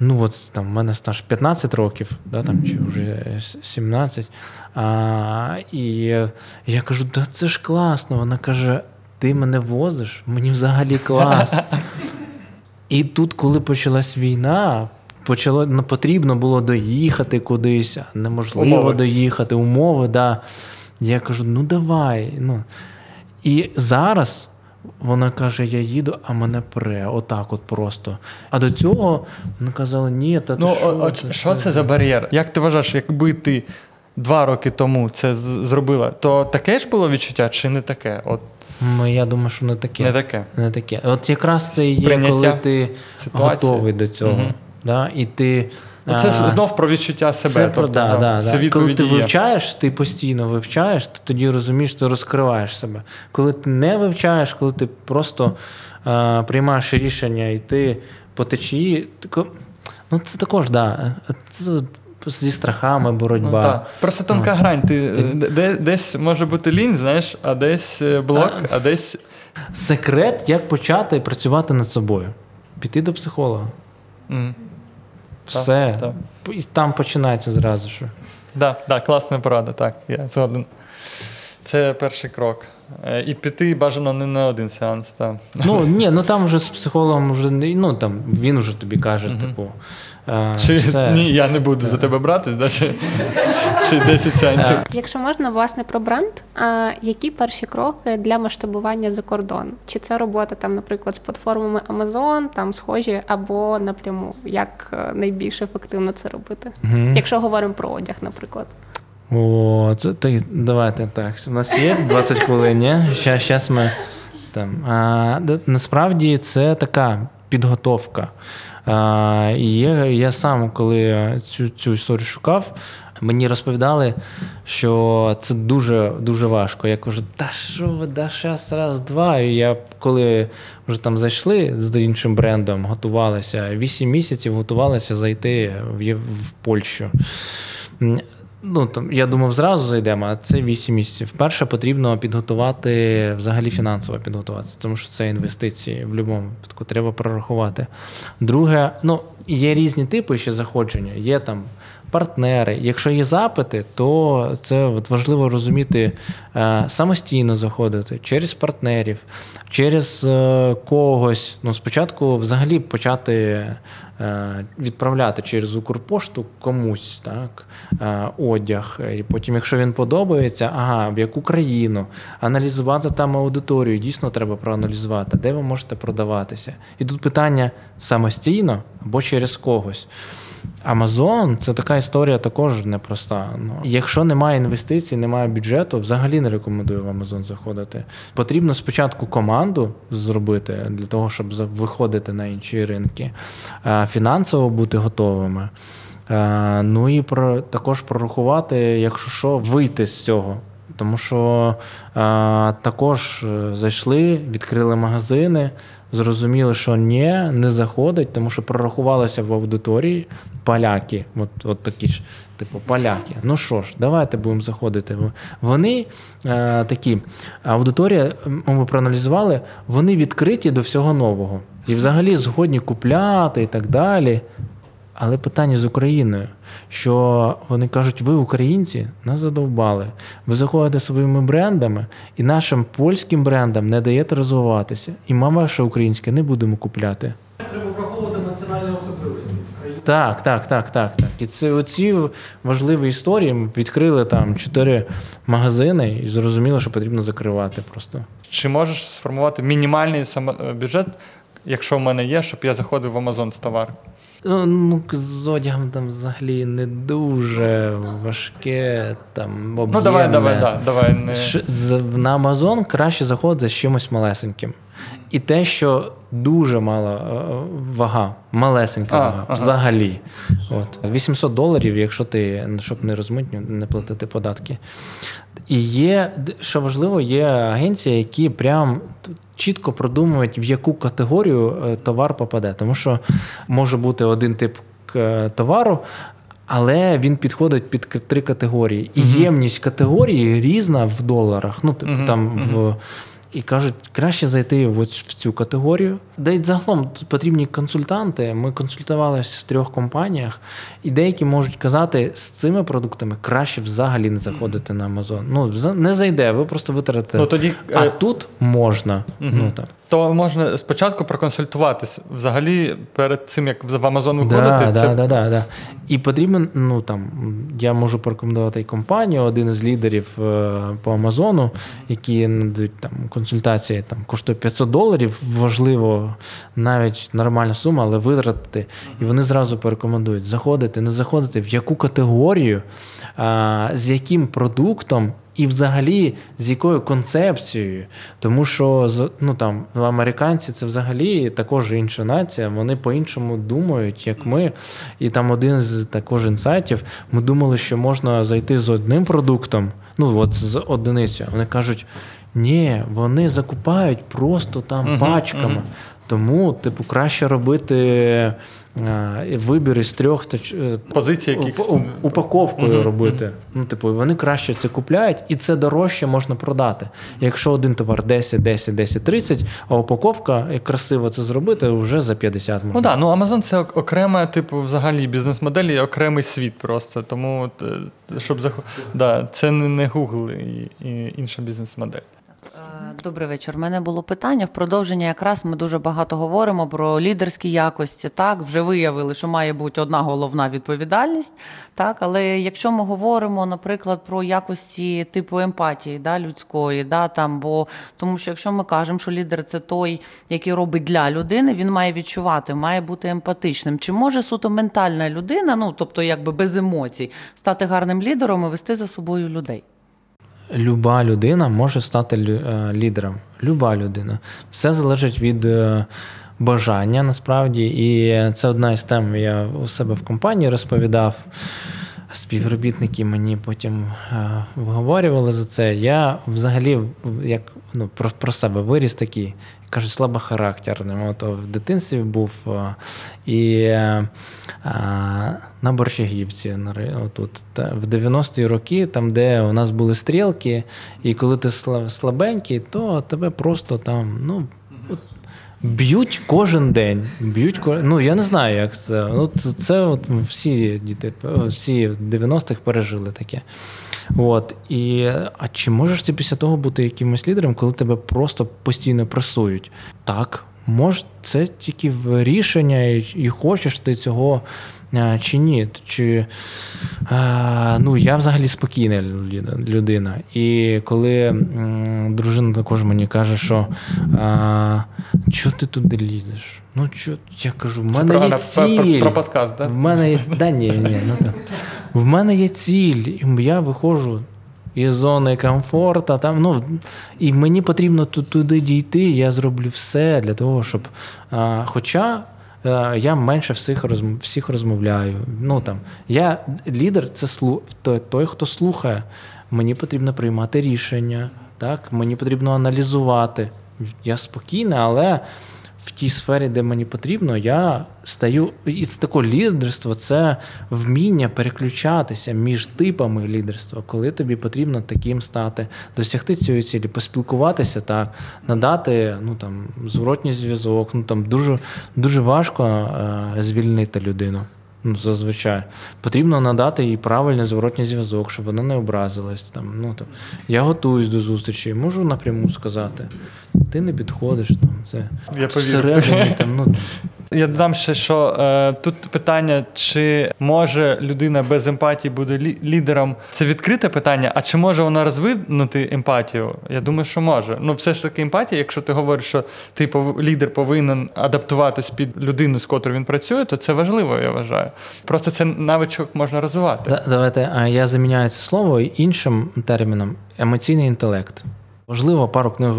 Ну, от там в мене стаж 15 років, да, там, чи вже 17. А, і я кажу: да це ж класно. Вона каже: ти мене возиш, мені взагалі клас. І тут, коли почалась війна, почало, ну, потрібно було доїхати кудись, неможливо Умови. доїхати, умови, да. Я кажу: ну давай. Ну. І зараз вона каже: я їду, а мене пре, отак от просто. А до цього вона казала, ні, та ти Ну, що, о- от що це за бар'єр? Як ти вважаєш, якби ти два роки тому це зробила, то таке ж було відчуття чи не таке? От Ну, Я думаю, що не таке. не таке. Не таке. От якраз це і є, Прийняття коли ти ситуації. готовий до цього. Мгм. Да? І ти, Ну, це а, знов про відчуття себе. Це, тобто, да, да, да, це да. Коли ти є. вивчаєш, ти постійно вивчаєш, ти тоді розумієш, ти розкриваєш себе. Коли ти не вивчаєш, коли ти просто е, приймаєш рішення йти по течії, тако, ну це також, да, це зі страхами боротьба. Ну, так. Просто тонка Ну. грань. Ти, де, десь може бути лінь, знаєш, а десь е, блок, а десь. Секрет, як почати працювати над собою. Піти до психолога. М. Все. так. І там починається зразу ж. Да, да, класна порада, так, я згоден. Це перший крок. Е, І піти бажано не на один сеанс. Так. Ну ні, ну там вже з психологом вже ну там він вже тобі каже, Мгм. типу, Е, Чи все. ні, я не буду за тебе брати, да, чи, чи 10 сеансів. Якщо можна, власне, про бренд, а які перші кроки для масштабування за кордон? Чи це робота там, наприклад, з платформами Amazon, там схожі, або напряму? Як е, найбільш ефективно це робити? Мгм. Якщо говоримо про одяг, наприклад. О, це так, давайте так. У нас є 20 хвилин, ні? Щас, щас ми там. А, насправді це така підготовка. І є, я сам, коли цю, цю історію шукав, мені розповідали, що це дуже дуже важко. Я кажу, та що ви, да щас, раз, два. Я коли вже там зайшли з іншим брендом, готувалися, вісім місяців готувалися зайти в, в Польщу. Ну, там, я думав, зразу зайдемо, а це 8 місяців. Перше, потрібно підготувати, взагалі фінансово підготуватися, тому що це інвестиції в будь-якому випадку, треба прорахувати. Друге, ну, є різні типи ще заходження, є там партнери. Якщо є запити, то це важливо розуміти е, самостійно заходити через партнерів, через е, когось. Ну, спочатку взагалі почати е, відправляти через Укрпошту комусь так, одяг. І потім, якщо він подобається, ага, в яку країну, аналізувати там аудиторію, дійсно треба проаналізувати, де ви можете продаватися. І тут питання самостійно або через когось. Амазон це така історія також непроста. Ну, якщо немає інвестицій, немає бюджету, взагалі не рекомендую в Амазон заходити. Потрібно спочатку команду зробити для того, щоб виходити на інші ринки, е, фінансово бути готовими. Е, Ну і про також прорахувати, якщо що, вийти з цього. Тому що е, також зайшли, відкрили магазини, зрозуміли, що ні, не заходить, тому що прорахувалися в аудиторії поляки, от, от такі ж, типу, поляки. Ну що ж, давайте будемо заходити. Вони е, такі, аудиторія, ми проаналізували, вони відкриті до всього нового. І взагалі згодні купляти і так далі. Але питання з Україною, що вони кажуть, ви, українці, нас задовбали. Ви заходите своїми брендами, і нашим польським брендам не даєте розвиватися. І ми ваше українське не будемо купляти. Треба враховувати національні особливості. Так, так, так, так, так. І це оці важливі історії. Ми відкрили там чотири магазини і зрозуміло, що потрібно закривати просто. Чи можеш сформувати мінімальний е, бюджет, якщо в мене є, щоб я заходив в Amazon з товаром? Ну, Ну, з одягом там взагалі не дуже важке, там об'ємне. Ну, давай, давай, да, давай. Не... Ш- На Amazon краще заходити з чимось малесеньким. І те, що дуже мала е, вага, малесенька А, вага, ага. взагалі. От. 800 доларів, якщо ти, щоб не розмитню, не платити податки. І є, що важливо, є агенції, які прям чітко продумують, в яку категорію е, товар попаде. Тому що може бути один тип товару, але він підходить під три категорії. І ємність категорії різна в доларах. Ну, типу, Мгм, там в. І кажуть, краще зайти в, в цю категорію. Й загалом потрібні консультанти. Ми консультувалися в трьох компаніях, і деякі можуть казати, з цими продуктами краще взагалі не заходити на Amazon. Ну, не зайде, ви просто витратите. Ну, тоді, А е, тут можна. Угу. Ну, так. То можна спочатку проконсультуватись. Взагалі, перед цим як в Amazon виходити, Да, це да, да, да, да. І потрібен, ну там, я можу порекомендувати і компанію, один із лідерів е, по Амазону, які надають там консультації, там коштує 500 доларів. Важливо, навіть нормальна сума, але витратити. І вони зразу порекомендують заходити, не заходити, в яку категорію, а, з яким продуктом. І взагалі з якою концепцією, тому що ну там американці це взагалі також інша нація. Вони по-іншому думають, як ми. І там один з також інсайтів. Ми думали, що можна зайти з одним продуктом, ну от з одиницею. Вони кажуть, ні, вони закупають просто там Мгм, пачками. мгм. Тому, типу, краще робити е, вибір із трьох та е, позиції якихось. Уп- упаковкою Мгм, робити. Ну, типу, вони краще це купляють, і це дорожче можна продати. Якщо один товар 10, 10, 10, 30, а упаковка, як красиво це зробити, вже за 50 можна. Ну так, ну Amazon це ок- окрема, типу, взагалі бізнес-модель і окремий світ просто. Тому, е, щоб захо... да, це не Google і інша бізнес-модель. Е, Добрий вечір. У мене було питання. В продовження якраз ми дуже багато говоримо про лідерські якості. Так, вже виявили, що має бути одна головна відповідальність. Так, але якщо ми говоримо, наприклад, про якості типу емпатії, да, людської, да, там, бо тому що якщо ми кажемо, що лідер це той, який робить для людини, він має відчувати, має бути емпатичним. Чи може суто ментальна людина, ну тобто якби без емоцій, стати гарним лідером і вести за собою людей? Люба людина може стати е, лідером. Люба людина. Все залежить від е, бажання насправді. І це одна із тем, я у себе в компанії розповідав. Співробітники мені потім е, виговорювали за це. Я взагалі як ну, про, про себе виріс такий, кажуть, слабохарактерним. От в дитинстві був і е, на Борщагівці, отут, в 90-ті роки, там, де у нас були стрілки, і коли ти слабенький, то тебе просто там, ну. От, Б'ють кожен день. Б'ють ну я не знаю, як це. Ну, це, це от всі діти, всі в 90-х пережили таке. От. І, а чи можеш ти після того бути якимось лідером, коли тебе просто постійно пресують? Так, може, це тільки в рішення, і, і хочеш ти цього чи ні. Чи, а, ну, я взагалі спокійна людина. І коли дружина також мені каже, що а, чого ти туди лізеш? Ну, чо, я кажу, в мене є ціль. про, подкаст, так? В мене є. Да, ні, ні, ну, так. В мене є ціль, і я виходжу із зони комфорту, там, ну, і мені потрібно туди дійти, я зроблю все для того, щоб. А, хоча е, я менше всіх, розм, всіх розмовляю. Ну, там, я, лідер це слу, той, той, хто слухає. Мені потрібно приймати рішення, так? мені потрібно аналізувати. Я спокійний, але в тій сфері, де мені потрібно, я стаю. І це таке лідерство це вміння переключатися між типами лідерства, коли тобі потрібно таким стати, досягти цієї цілі, поспілкуватися так, надати ну, там, зворотній зв'язок. Ну, там, дуже, дуже важко е, звільнити людину. Ну, зазвичай потрібно надати їй правильний зворотній зв'язок, щоб вона не образилась. Там, ну, там, я готуюсь до зустрічі, можу напряму сказати. Ти не підходиш там. Це Я всередині там. Ну, Я додам ще, що е, тут питання, чи може людина без емпатії буде лі- лідером. Це відкрите питання, а чи може вона розвинути емпатію? Я думаю, що може. Ну, все ж таки, емпатія, якщо ти говориш, що ти пов- лідер повинен адаптуватись під людину, з котрою він працює, то це важливо, я вважаю. Просто це навичок можна розвивати. Да- Давайте а я заміняю це слово іншим терміном емоційний інтелект. Можливо, пару книг,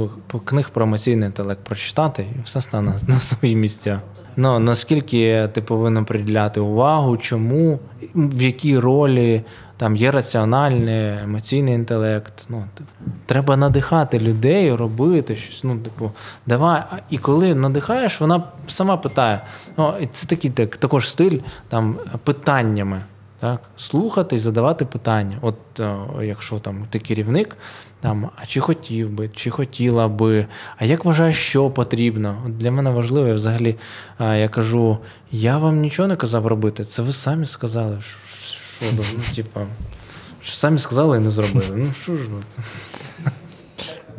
книг про емоційний інтелект прочитати, і все стане на свої місця. Ну, наскільки ти повинен приділяти увагу, чому, в якій ролі там є раціональний, емоційний інтелект. Ну, типу, треба надихати людей, робити щось. Ну, типу, давай. І коли надихаєш, вона сама питає. Ну, це такий так, також стиль там, питаннями. Так, слухати і задавати питання. От е, якщо там ти керівник, там, а чи хотів би, чи хотіла би, а як вважаєш, що потрібно? От для мене важливо, я взагалі я кажу, я вам нічого не казав робити, це ви самі сказали. Що, що ну, типа, що самі сказали і не зробили. Ну що ж ви це?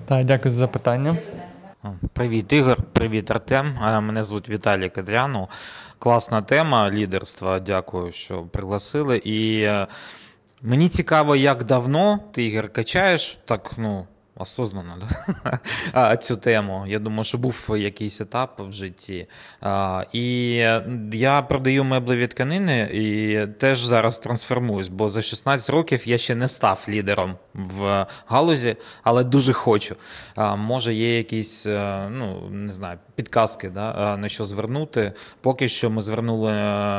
Так, дякую за запитання. Привіт, Ігор, привіт, Артем. Мене звуть Віталій Кадряну. Класна тема лідерства. Дякую, що пригласили. І е, мені цікаво, як давно ти Ігор качаєш так, ну. Осознанно да? цю тему. Я думаю, що був якийсь етап в житті. А, і я продаю меблеві тканини і теж зараз трансформуюсь, бо за 16 років я ще не став лідером в галузі, але дуже хочу. А, може, є якісь, е, ну не знаю, підказки, да, е, на що звернути. Поки що ми звернули е,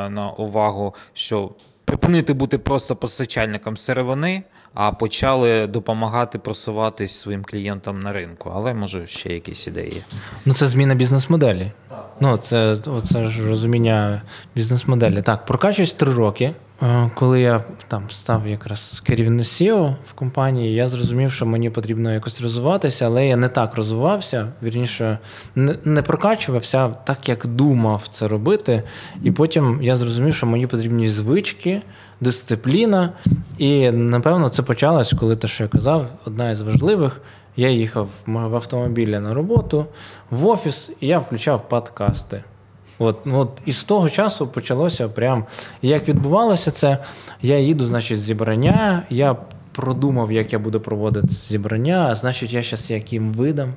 на увагу, що припинити бути просто постачальником сировини, а почали допомагати просуватись своїм клієнтам на ринку. Але може ще якісь ідеї. Ну, це зміна бізнес-моделі. Ну, це, це ж розуміння бізнес-моделі. Так, прокачуюсь три роки. Е, Коли я там став якраз керівним SEO в компанії, я зрозумів, що мені потрібно якось розвиватися, але я не так розвивався. Вірніше, не прокачувався так, як думав це робити. І потім я зрозумів, що мені потрібні звички, дисципліна. І напевно це почалось, коли те, що я казав, одна із важливих. Я їхав в автомобілі на роботу, в офіс, і я включав подкасти. От, ну, от І з того часу почалося прям. Як відбувалося це, я їду, значить, зібрання, я продумав, як я буду проводити зібрання, значить, я зараз яким видам.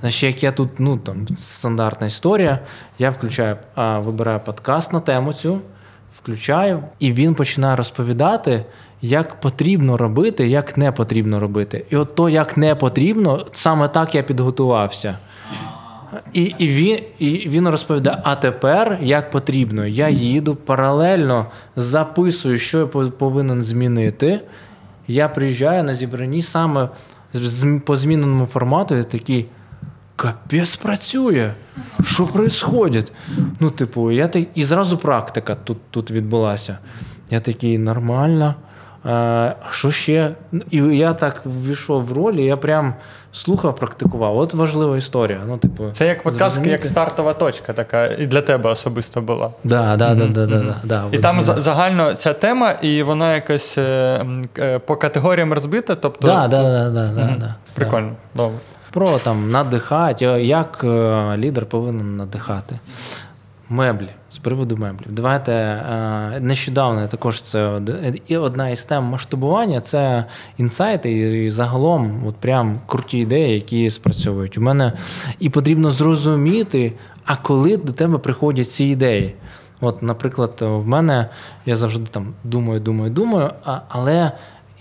Значить, як я тут, ну там стандартна історія, я включаю, а, вибираю подкаст на тему цю, включаю, і він починає розповідати, як потрібно робити, як не потрібно робити. І от то, як не потрібно, саме так я підготувався. І і, він і він розповідає: а тепер як потрібно, я їду паралельно записую, що я повинен змінити. Я приїжджаю на зібранні саме по зміненому формату, і такий. Капець працює. Що відбувається? Ну, типу, я так... і зразу практика тут тут відбулася. Я такий нормально. А Що ще? І я так ввійшов в роль, я прям слухав, практикував. От важлива історія. Ну, типу, Це як подкаст, як стартова точка, така і для тебе особисто була. Да, да, mm-hmm. да, да, да, да, І там загально ця тема, і вона якось е, е, по категоріям розбита. Тобто, да, да, да, да, да, Прикольно, добре. Про там надихати, як е, лідер повинен надихати. Меблі з приводу меблів. Давайте е, нещодавно також це і одна із тем масштабування це інсайти, і загалом от прям круті ідеї, які спрацьовують. У мене і потрібно зрозуміти, а коли до тебе приходять ці ідеї. От, наприклад, в мене я завжди там думаю, думаю, думаю, але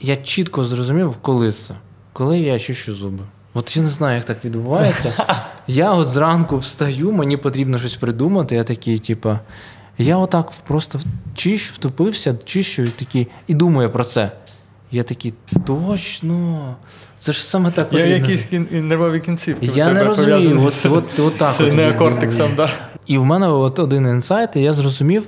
я чітко зрозумів, коли це, коли я чищу зуби. От я не знаю, як так відбувається. Я от зранку встаю, мені потрібно щось придумати. Я такий, типу, я отак просто чищу, втопився, чищу і такий, і думаю про це. Я такий, точно. Це ж саме так потрібно. Я якісь кін... нервові кінцівки. Я не розумію, от, от, от так. З неокортексом, так. І в мене от один інсайт, і я зрозумів,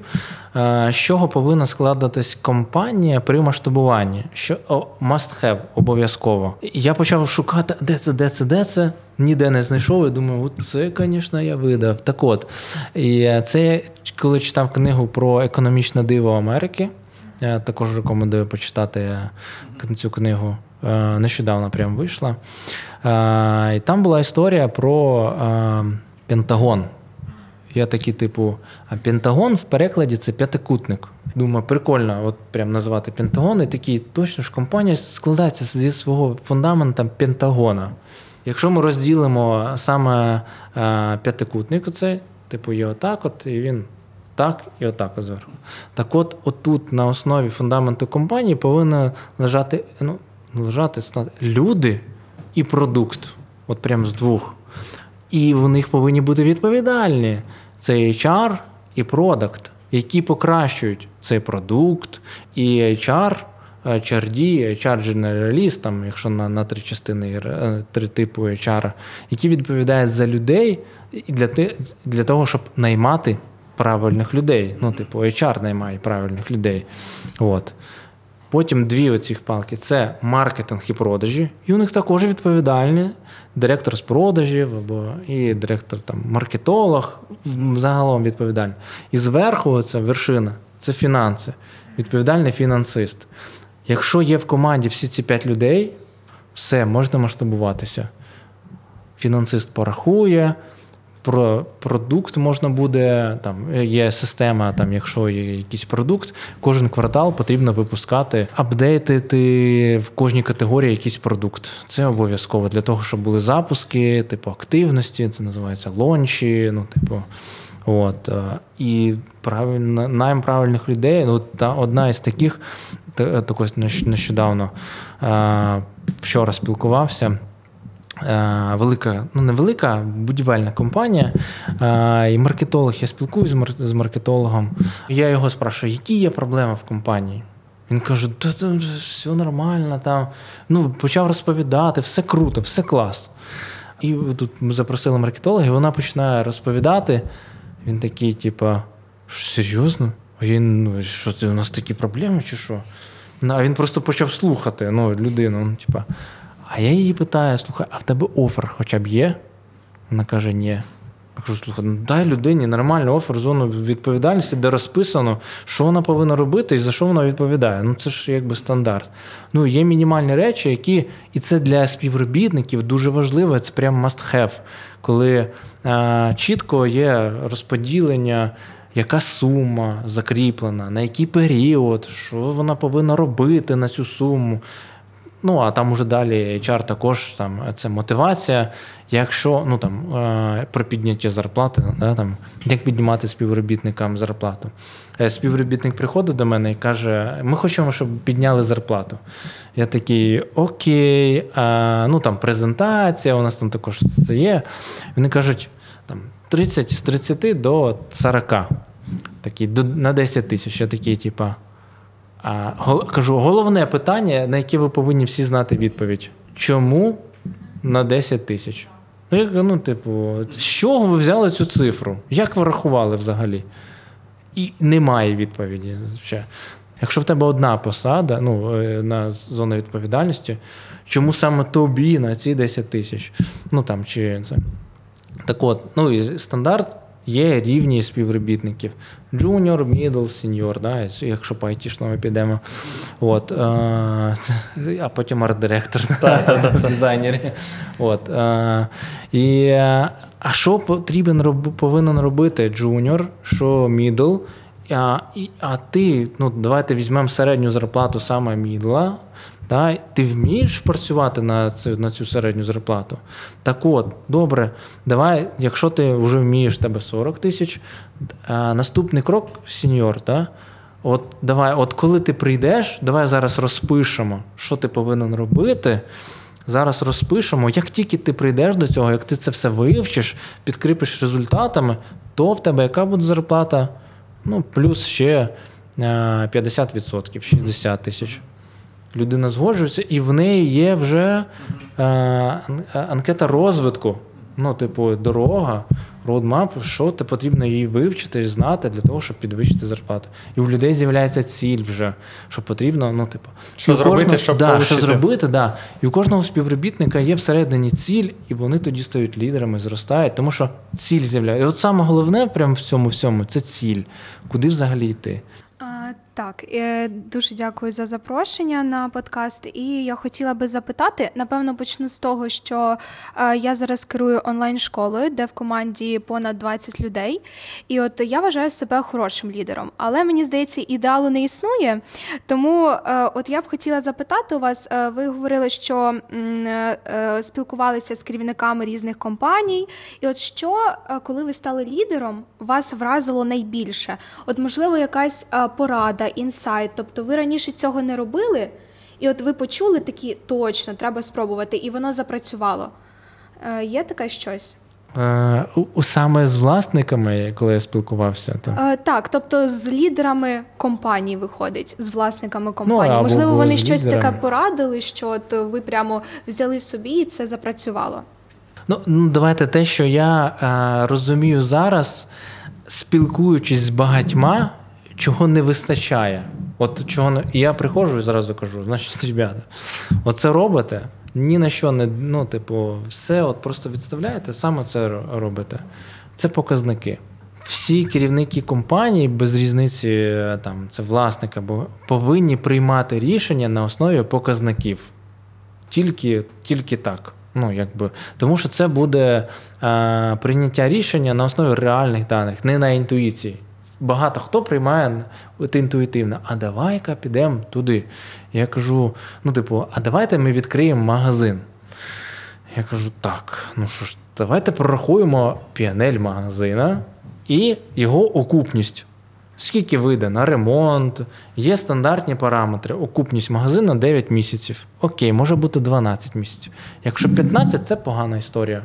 з чого повинна складатись компанія при масштабуванні. Що must have обов'язково. Я почав шукати, де це, де це, де це. Ніде не знайшов. і думаю, це, звісно, я видав. Так от, і це коли читав книгу про економічне диво Америки. Я також рекомендую почитати цю книгу. Нещодавно прям вийшла. І там була історія про Пентагон. Я такий, типу, а Пентагон в перекладі це п'ятикутник. Думаю, прикольно, от прям назвати Пентагон. І такий, точно ж компанія складається зі свого фундамента Пентагона. Якщо ми розділимо саме а, п'ятикутник, оцей, типу, є отак, от, і він так і отак от зверху. Так от, отут на основі фундаменту компанії повинні лежати, ну, лежати люди і продукт. От прям з двох. І в них повинні бути відповідальні це HR і продакт, які покращують цей продукт, і HR, HRD, HR Generalist, там, якщо на на три частини, е, три типи HR, які відповідають за людей і для для того, щоб наймати правильних людей. Ну, типу, HR наймає правильних людей. От. Потім дві оці палки це маркетинг і продажі, і у них також відповідальні директор з продажів або і директор там маркетолог, загалом відповідальний. І зверху це вершина, це фінанси, відповідальний фінансист. Якщо є в команді всі ці п'ять людей, все, можна масштабуватися. Фінансист порахує, про продукт можна буде, там є система, там, якщо є якийсь продукт, кожен квартал потрібно випускати, апдейтити в кожній категорії якийсь продукт. Це обов'язково для того, щоб були запуски, типу активності, це називається лончі. ну, типу, От, е, І правильно, найм правильних людей. Ну, та Одна із таких, також нещодавно е, вчора спілкувався. Е, велика, ну не велика будівельна компанія. Е, і маркетолог, я спілкуюся з маркетологом. Я його спрашую, які є проблеми в компанії. Він каже, да, да, все нормально. там. Ну, Почав розповідати, все круто, все клас. І тут ми запросили маркетолога, і вона починає розповідати. Він такий, типа, серйозно? А ну, що це у нас такі проблеми, чи що? Ну, а він просто почав слухати ну, людину. Ну, типа, а я її питаю: слухай, а в тебе офер хоча б є? Вона каже, ні. Я кажу, слухай, ну дай людині нормальний офер зону відповідальності, де розписано, що вона повинна робити і за що вона відповідає. Ну це ж якби стандарт. Ну є мінімальні речі, які, і це для співробітників дуже важливо, це прям must have, коли а, чітко є розподілення. Яка сума закріплена, на який період, що вона повинна робити на цю суму. Ну, а там уже далі HR також там це мотивація. Якщо ну там е, про підняття зарплати, да, там, як піднімати співробітникам зарплату. Е, Співробітник приходить до мене і каже: ми хочемо, щоб підняли зарплату. Я такий, окей, а, ну там презентація, у нас там також це є. Вони кажуть, там 30 з 30 до 40. Такий, до, на 10 тисяч. Я такий, типа. А, гол, кажу, головне питання, на яке ви повинні всі знати відповідь. Чому на 10 тисяч? Ну, я, ну, типу, з чого ви взяли цю цифру? Як ви рахували взагалі? І немає відповіді. Ще. Якщо в тебе одна посада ну, е, на зону відповідальності, чому саме тобі на ці 10 тисяч? Ну там чи це. Так от, ну і стандарт є рівні співробітників: junior, middle, senior, да, якщо по айтішному підемо. От, е, а потім арт-директор в дизайнері. От, е, і, а що потрібен повинен робити junior, що middle? А і, а ти, ну давайте візьмемо середню зарплату саме middle а. Та, Ти вмієш працювати на цю, на цю середню зарплату? Так от, добре, давай, якщо ти вже вмієш тебе 40 тисяч, наступний крок сеньор, та, от давай, от коли ти прийдеш, давай зараз розпишемо, що ти повинен робити. Зараз розпишемо, як тільки ти прийдеш до цього, як ти це все вивчиш, підкріпиш результатами, то в тебе яка буде зарплата? Ну, плюс ще 50%, 60 тисяч. Людина згоджується, і в неї є вже е, анкета розвитку. Ну, типу, дорога, roadmap, що ти потрібно її вивчити і знати для того, щоб підвищити зарплату. І у людей з'являється ціль вже, що потрібно, ну, типу, що зробити, кожного, щоб да, що зробити, да. І у кожного співробітника є всередині ціль, і вони тоді стають лідерами, зростають, тому що ціль з'являється. І от саме головне прямо в цьому всьому це ціль, куди взагалі йти. Так, е, дуже дякую за запрошення на подкаст. І я хотіла би запитати, напевно, почну з того, що е, я зараз керую онлайн-школою, де в команді понад 20 людей. І от я вважаю себе хорошим лідером. Але мені здається, ідеалу не існує. Тому е, от я б хотіла запитати у вас, ви говорили, що спілкувалися з керівниками різних компаній. І от що, коли ви стали лідером, вас вразило найбільше? От, можливо, якась порада інсайт. Тобто ви раніше цього не робили, і от ви почули такі точно, треба спробувати, і воно запрацювало. Е, Є таке щось? Е, у, Саме з власниками, коли я спілкувався, то е, так, тобто з лідерами компанії виходить, з власниками компанії. Ну, Можливо, вони щось лідерами. таке порадили, що от ви прямо взяли собі і це запрацювало. Ну, ну давайте те, що я е, розумію зараз, спілкуючись з багатьма, чого не вистачає. От чого не... І я приходжу і зразу кажу, значить, ребята, оце робите, ні на що не ну, типу, все от просто відставляєте, саме це робите. Це показники. Всі керівники компанії без різниці, там це власника, повинні приймати рішення на основі показників. Тільки, Тільки так. Ну, якби. Тому що це буде е, прийняття рішення на основі реальних даних, не на інтуїції багато хто приймає от інтуїтивно, а давай-ка підемо туди. Я кажу: ну, типу, а давайте ми відкриємо магазин. Я кажу, так, ну що ж, давайте прорахуємо піанель магазина і його окупність. Скільки вийде на ремонт, є стандартні параметри. Окупність магазину 9 місяців. Окей, може бути 12 місяців. Якщо 15, це погана історія.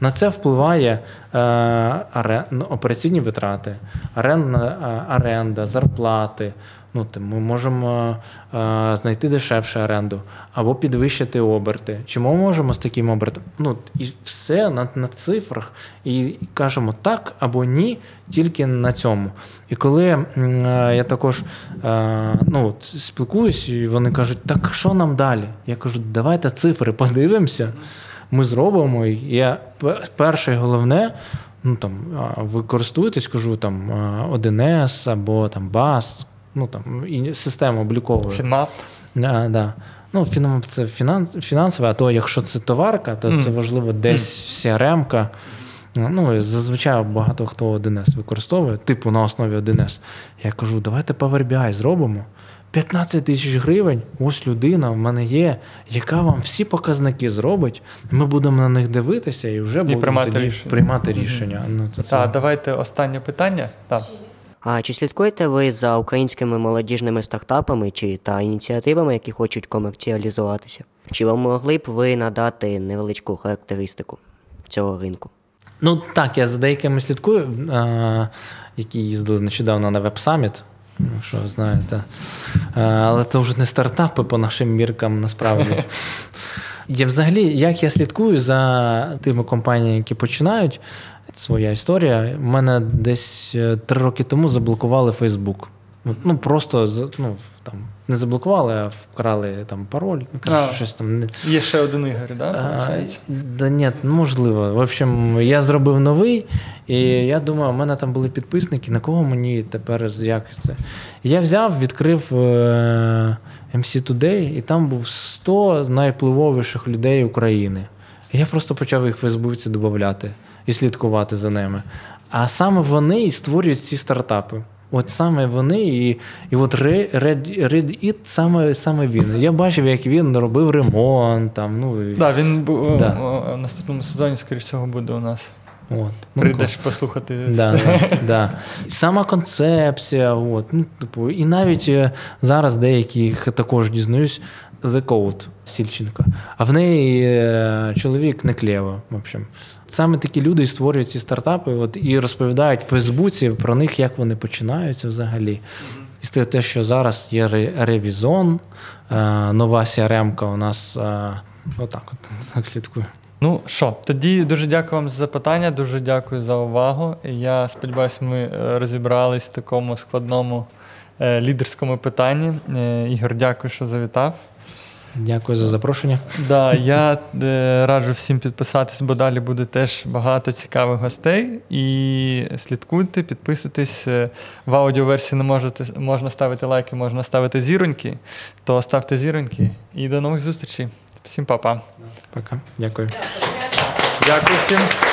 На це впливає е, ну, операційні витрати, оренда, е, зарплати. Ну, Ми можемо е, знайти дешевше оренду або підвищити оберти. Чи ми можемо з таким обертом? Ну, І все на на цифрах. І кажемо так або ні, тільки на цьому. І коли е, я також е, ну, спілкуюсь, і вони кажуть, так що нам далі? Я кажу, давайте цифри подивимося ми зробимо. І я перше і головне, ну там а, ви користуєтесь, кажу там а, 1С або там BAS, ну там і система облікової. Фінмап. Да, да. Ну, фінам це фінанс, фінансове, а то якщо це товарка, то Мгм. це важливо десь CRM-ка. Ну, зазвичай багато хто 1С використовує, типу на основі 1С. Я кажу, давайте Power BI зробимо. 15 тисяч гривень, ось людина в мене є, яка вам всі показники зробить. Ми будемо на них дивитися і вже будемо приймати тоді рішення. приймати рішення. Ну, це, це. Так, давайте останнє питання. Так. А чи слідкуєте ви за українськими молодіжними стартапами чи та ініціативами, які хочуть комерціалізуватися? Чи ви могли б ви надати невеличку характеристику цього ринку? Ну так, я за деякими слідкую, які їздили нещодавно на веб-саміт, якщо знаєте. Е, але це вже не стартапи по нашим міркам насправді. Я взагалі, як я слідкую за тими компаніями, які починають, своя історія. У мене десь е, три роки тому заблокували Фейсбук. Ну просто ну, там, не заблокували, а вкрали там пароль. Ну, коротше, А. щось там Є ще один Ігор, да? а, да ні, ну, можливо. В общем, я зробив новий, і я думаю, у мене там були підписники, на кого мені тепер як це. Я взяв, відкрив е, MC Today, і там був 100 найвпливовіших людей України. Я просто почав їх в Фейсбуці додати і слідкувати за ними. А саме вони і створюють ці стартапи. От саме вони, і, і от Red, It саме, саме він. Я бачив, як він робив ремонт. Там, ну, Да, він бу- Да. в наступному сезоні, скоріш всього, буде у нас. От. Ну, Прийдеш послухати. Да, да, да. Сама концепція, от, ну, типу, і навіть е, зараз деяких також дізнаюсь The Code Сільченка. А в неї е, чоловік не клєво. В общем. Саме такі люди і створюють ці стартапи от, і розповідають в Фейсбуці про них, як вони починаються взагалі. І це те, що зараз є ревізон, е, нова CRM-ка у нас е, отак от так слідкую. Ну що, тоді дуже дякую вам за запитання, дуже дякую за увагу. Я сподіваюся, ми е, розібрались в такому складному лідерському питанні. Ігор, дякую, що завітав. Дякую за запрошення. Да, я е, раджу всім підписатись, бо далі буде теж багато цікавих гостей. І слідкуйте, підписуйтесь. Е, В аудіоверсії не можете, можна ставити лайки, можна ставити зіроньки, то ставте зіроньки. І до нових зустрічей. Всім па-па. Пока. Дякую. Дякую всім.